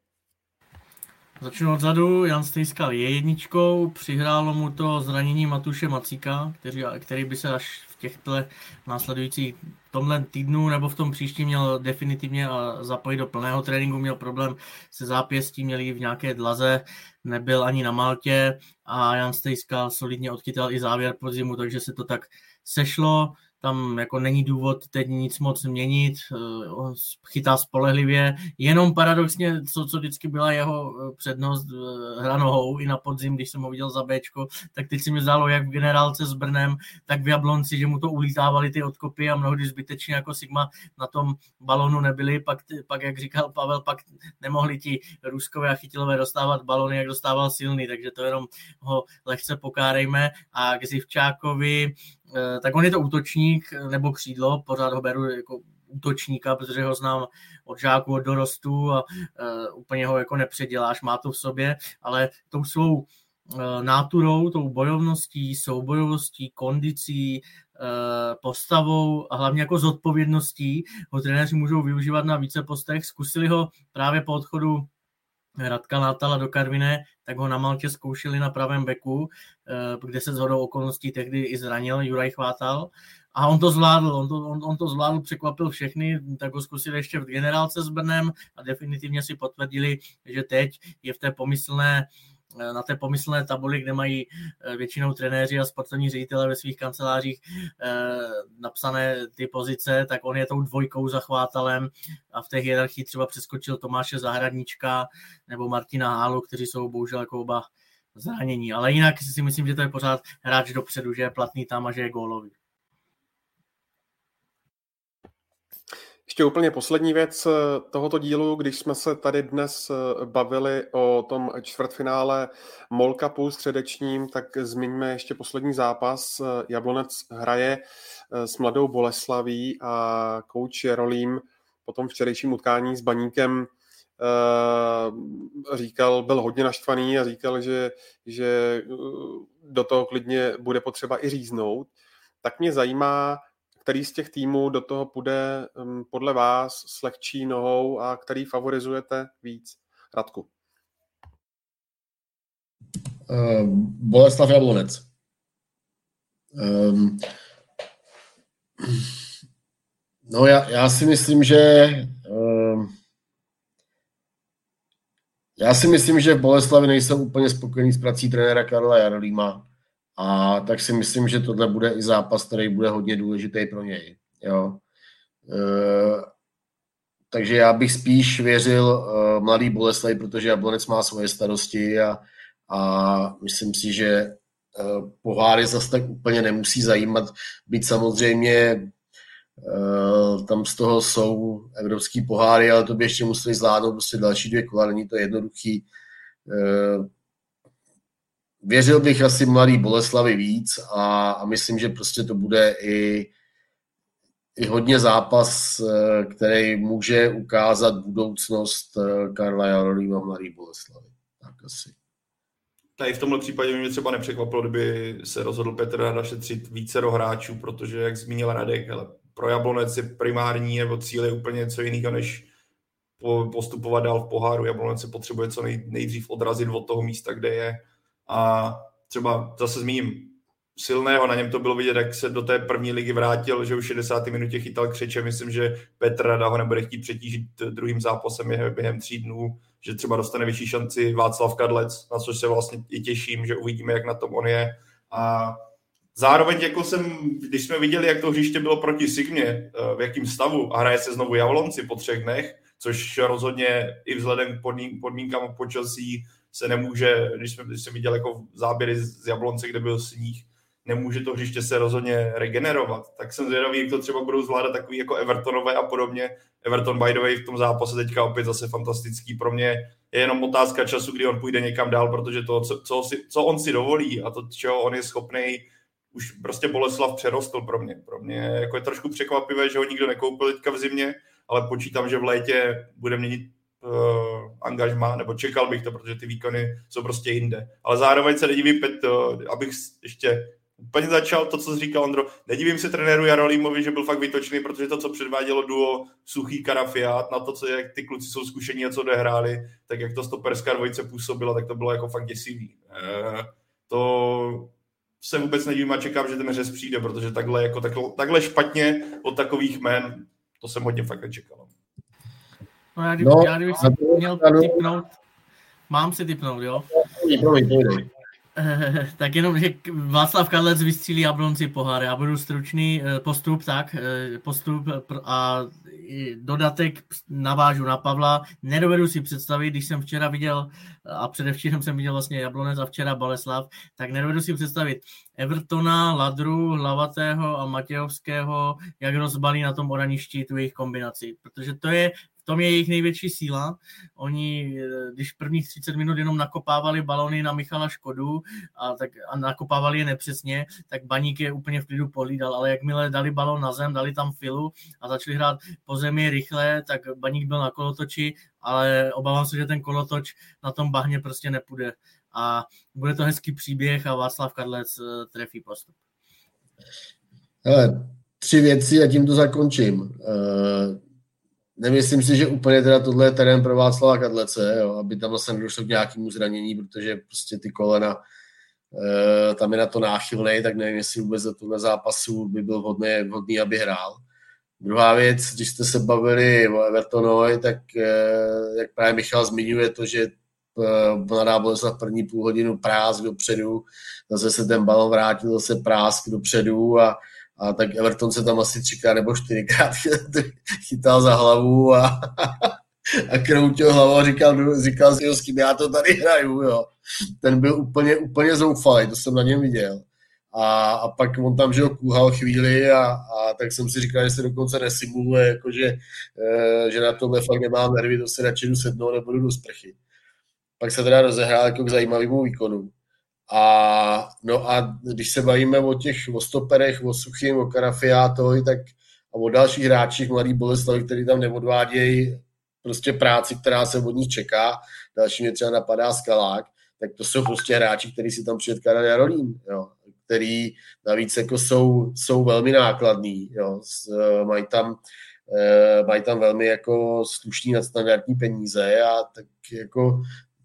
Začnu odzadu, Jan Stejskal je jedničkou, přihrálo mu to zranění Matuše Macíka, který, který by se až těchto následujících tomhle týdnu nebo v tom příštím měl definitivně zapojit do plného tréninku, měl problém se zápěstí, měli v nějaké dlaze, nebyl ani na Maltě a Jan Stejskal solidně odchytal i závěr podzimu, takže se to tak sešlo tam jako není důvod teď nic moc měnit, eh, on chytá spolehlivě, jenom paradoxně, co, co vždycky byla jeho eh, přednost eh, hranohou i na podzim, když jsem ho viděl za Bčko, tak teď si mi zdálo, jak v generálce s Brnem, tak v Jablonci, že mu to ulítávali ty odkopy a mnohdy zbytečně jako Sigma na tom balonu nebyli, pak, pak jak říkal Pavel, pak nemohli ti Ruskové a Chytilové dostávat balony, jak dostával silný, takže to jenom ho lehce pokárejme. A k Zivčákovi Eh, tak on je to útočník eh, nebo křídlo, pořád ho beru jako útočníka, protože ho znám od žáků, od dorostu a uh, úplně ho jako nepředěláš, má to v sobě, ale tou svou uh, náturou, tou bojovností, soubojovostí, kondicí, uh, postavou a hlavně jako zodpovědností ho trenéři můžou využívat na více postech. Zkusili ho právě po odchodu Radka Látala do Karviné, tak ho na Maltě zkoušeli na pravém beku, kde se zhodou okolností tehdy i zranil Juraj Chvátal. A on to zvládl, on to, on, on to zvládl, překvapil všechny, tak ho zkusili ještě v generálce s Brnem a definitivně si potvrdili, že teď je v té pomyslné na té pomyslné tabuli, kde mají eh, většinou trenéři a sportovní ředitele ve svých kancelářích eh, napsané ty pozice, tak on je tou dvojkou zachvátalem a v té hierarchii třeba přeskočil Tomáše Zahradníčka nebo Martina Hálu, kteří jsou bohužel jako oba zranění. Ale jinak si myslím, že to je pořád hráč dopředu, že je platný tam a že je gólový. Ještě úplně poslední věc eh, tohoto dílu, když jsme se tady dnes eh, bavili o tom čtvrtfinále MOL Cupu středečním, tak zmiňme ještě poslední zápas. Eh, Jablonec hraje s mladou Boleslaví a kouč Jerolím po tom včerejším utkání s Baníkem říkal, byl hodně naštvaný a říkal, že, že do toho klidně bude potřeba i říznout. Tak mě zajímá, který z těch týmů do toho půjde podle vás s lehčí nohou a který favorizujete víc? Radku. Uh, Boleslav Jablonec. Um, no já, já si myslím, že um, já si myslím, že v Boleslavi nejsem úplně spokojený s prací trenéra Karla Jarolíma. A tak si myslím, že tohle bude i zápas, který bude hodně důležitý pro něj. Jo. E, takže já bych spíš věřil e, mladý Boleslavi, protože Jablonec má svoje starosti a, a myslím si, že e, poháry zase tak úplně nemusí zajímat. Být samozřejmě e, tam z toho jsou evropský poháry, ale to by ještě museli zvládnout prostě další dvě kola, není to jednoduchý. Věřil bych asi mladý Boleslavy víc a, a myslím, že prostě to bude i, i hodně zápas, eh, který může ukázat budoucnost eh, Karla Jarolíma mladý Boleslavy. Tak asi. Tady v tomhle případě mě třeba nepřekvapilo, kdyby se rozhodl Petr Rada šetřit více hráčů, protože, jak zmínil Radek, hele, pro Jablonec je primární nebo cíl je úplně něco jiného, než postupovat dál v poháru. Jablonec se potřebuje co nej, nejdřív odrazit od toho místa, kde je a třeba zase zmíním silného, na něm to bylo vidět, jak se do té první ligy vrátil, že už 60. minutě chytal křeče, myslím, že Petr Rada ho nebude chtít přetížit druhým zápasem během tří dnů, že třeba dostane vyšší šanci Václav Kadlec, na což se vlastně i těším, že uvidíme, jak na tom on je. A zároveň jako jsem, když jsme viděli, jak to hřiště bylo proti Sigmě, eh, v jakém stavu a hraje se znovu Javlonci po třech dnech, což rozhodně i vzhledem k podmínkám počasí se nemůže, když jsme, když jsem viděl jako záběry z Jablonce, kde byl sníh, nemůže to hřiště se rozhodně regenerovat. Tak jsem zvědavý, jak to třeba budou zvládat takový jako Evertonové a podobně. Everton by the way v tom zápase teďka opět zase fantastický. Pro mě je jenom otázka času, kdy on půjde někam dál, protože to, co, co, si, co on si dovolí a to, čeho on je schopný, už prostě Boleslav přerostl pro mě. Pro mě jako je trošku překvapivé, že ho nikdo nekoupil teďka v zimě, ale počítám, že v létě bude měnit angažma, nebo čekal bych to, protože ty výkony jsou prostě jinde. Ale zároveň se nedivím, uh, abych ještě úplně začal to, co říkal Ondro. Nedivím se trenéru Jarolímovi, že byl fakt vytočný, protože to, co předvádělo duo Suchý Karafiát, na to, co jak ty kluci jsou zkušení a co odehráli, tak jak to stoperská dvojice působilo, tak to bylo jako fakt děsivý. Uh, to se vůbec nedivím a čekám, že ten řez přijde, protože takhle, jako, takhle, takhle špatně od takových men, to jsem hodně fakt nečekal. No já, kdyby, no, já kdybych si měl ano. typnout, mám si typnout, jo? tak jenom, že Václav Kadlec vystřílí Jablonci pohár. Já budu stručný eh, postup, tak, eh, postup a dodatek navážu na Pavla. Nedovedu si představit, když jsem včera viděl, a předevčírem jsem viděl vlastně Jablonec a včera Baleslav, tak nedovedu si představit Evertona, Ladru, Hlavatého a Matějovského, jak rozbalí na tom oraništi tu jejich kombinaci. Protože to je tom je jejich největší síla. Oni, když prvních 30 minut jenom nakopávali balony na Michala Škodu a, tak, a nakopávali je nepřesně, tak Baník je úplně v klidu pohlídal, ale jakmile dali balon na zem, dali tam filu a začali hrát po zemi rychle, tak Baník byl na kolotoči, ale obávám se, že ten kolotoč na tom bahně prostě nepůjde. A bude to hezký příběh a Václav Kadlec eh, trefí postup. Hele, tři věci a tím to zakončím. Uh, nemyslím si, že úplně teda tohle je terén pro Václava Kadlece, jo, aby tam vlastně nedošlo k nějakému zranění, protože prostě ty kolena uh, tam je na to náchylný, tak nevím, jestli vůbec za tohle zápasu by byl vhodný, vhodný aby hrál. Druhá věc, když jste se bavili o Evertonovi, tak uh, jak právě Michal zmiňuje to, že mladá Boleslav první půl hodinu prásk dopředu, zase se ten balon vrátil zase prásk dopředu a a tak Everton se tam asi třikrát nebo čtyřikrát chytal za hlavu a, a kroutil hlavu a říkal, říkal si, s kým já to tady hraju, jo. Ten byl úplně, úplně zoufalý, to jsem na něm viděl. A, a pak on tam, že ho kůhal chvíli a, a tak jsem si říkal, že se dokonce nesimuluje, jakože, e, že na tohle fakt nemám nervy, to se radši jdu sednout nebo jdu do sprchy. Pak se teda rozehrál jako k zajímavému výkonu. A, no a když se bavíme o těch o stoperech, o Suchým, o Karafiátovi, tak a o dalších hráčích mladý Boleslavi, který tam neodvádějí prostě práci, která se od nich čeká. Další mě třeba napadá Skalák, tak to jsou prostě hráči, kteří si tam přijet Karel Jarolín, jo, který navíc jako jsou, jsou velmi nákladní, jo, s, mají tam e, mají tam velmi jako slušný nadstandardní peníze a tak jako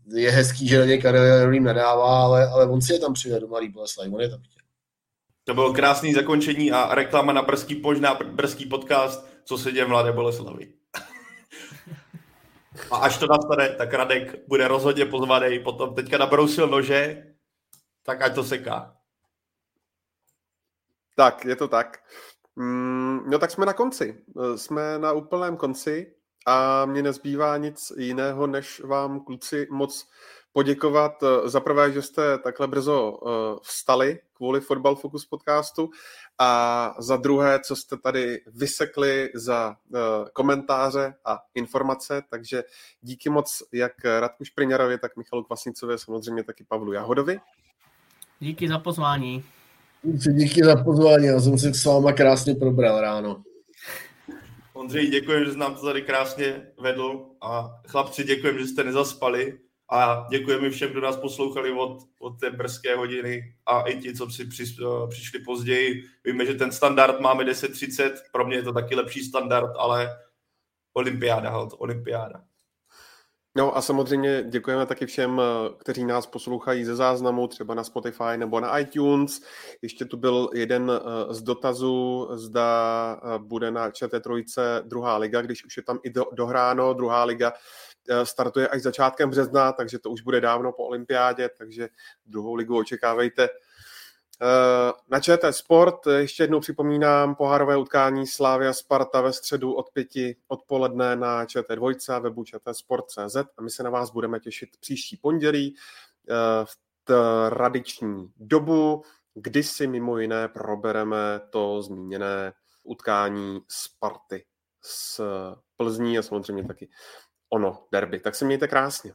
je hezký, že na něj Karel nadává, ale, ale on si je tam přijel do Malý Boleslav, on je tam chtěl. To bylo krásný zakončení a reklama na Brzký pož, na Brzký podcast, co se děje v Mladé Boleslavi. a až to nastane, tak Radek bude rozhodně pozvaný, potom teďka nabrousil nože, tak ať to seká. Tak, je to tak. Mm, no tak jsme na konci. Jsme na úplném konci a mě nezbývá nic jiného, než vám kluci moc poděkovat eh, za prvé, že jste takhle brzo eh, vstali kvůli Football Focus podcastu a za druhé, co jste tady vysekli za eh, komentáře a informace, takže díky moc jak Radku Špriňarovi, tak Michalu Kvasnicovi, samozřejmě taky Pavlu Jahodovi. Díky za pozvání. Díky za pozvání, já jsem si s váma krásně probral ráno. Ondřej, děkuji, že jsi nám to tady krásně vedl a chlapci, děkuji, že jste nezaspali a děkujeme všem, kdo nás poslouchali od, od té brzké hodiny a i ti, co si při, přišli později. Víme, že ten standard máme 10.30, pro mě je to taky lepší standard, ale olympiáda, hold, olympiáda. No a samozřejmě děkujeme taky všem, eh, kteří nás poslouchají ze záznamu, třeba na Spotify nebo na iTunes. Ještě tu byl jeden eh, z dotazů, zda eh, bude na ČT3 druhá liga, když už je tam i do, dohráno. Druhá liga startuje až začátkem března, takže to už bude dávno po olympiádě, takže druhou ligu očekávejte na ČT Sport ještě jednou připomínám pohárové utkání Slávia Sparta ve středu od pěti odpoledne na ČT dvojce a webu Sport.cz a my se na vás budeme těšit příští pondělí eh, v tradiční dobu, kdy si mimo jiné probereme to zmíněné utkání Sparty s Plzní a samozřejmě taky ono derby. Tak se mějte krásně.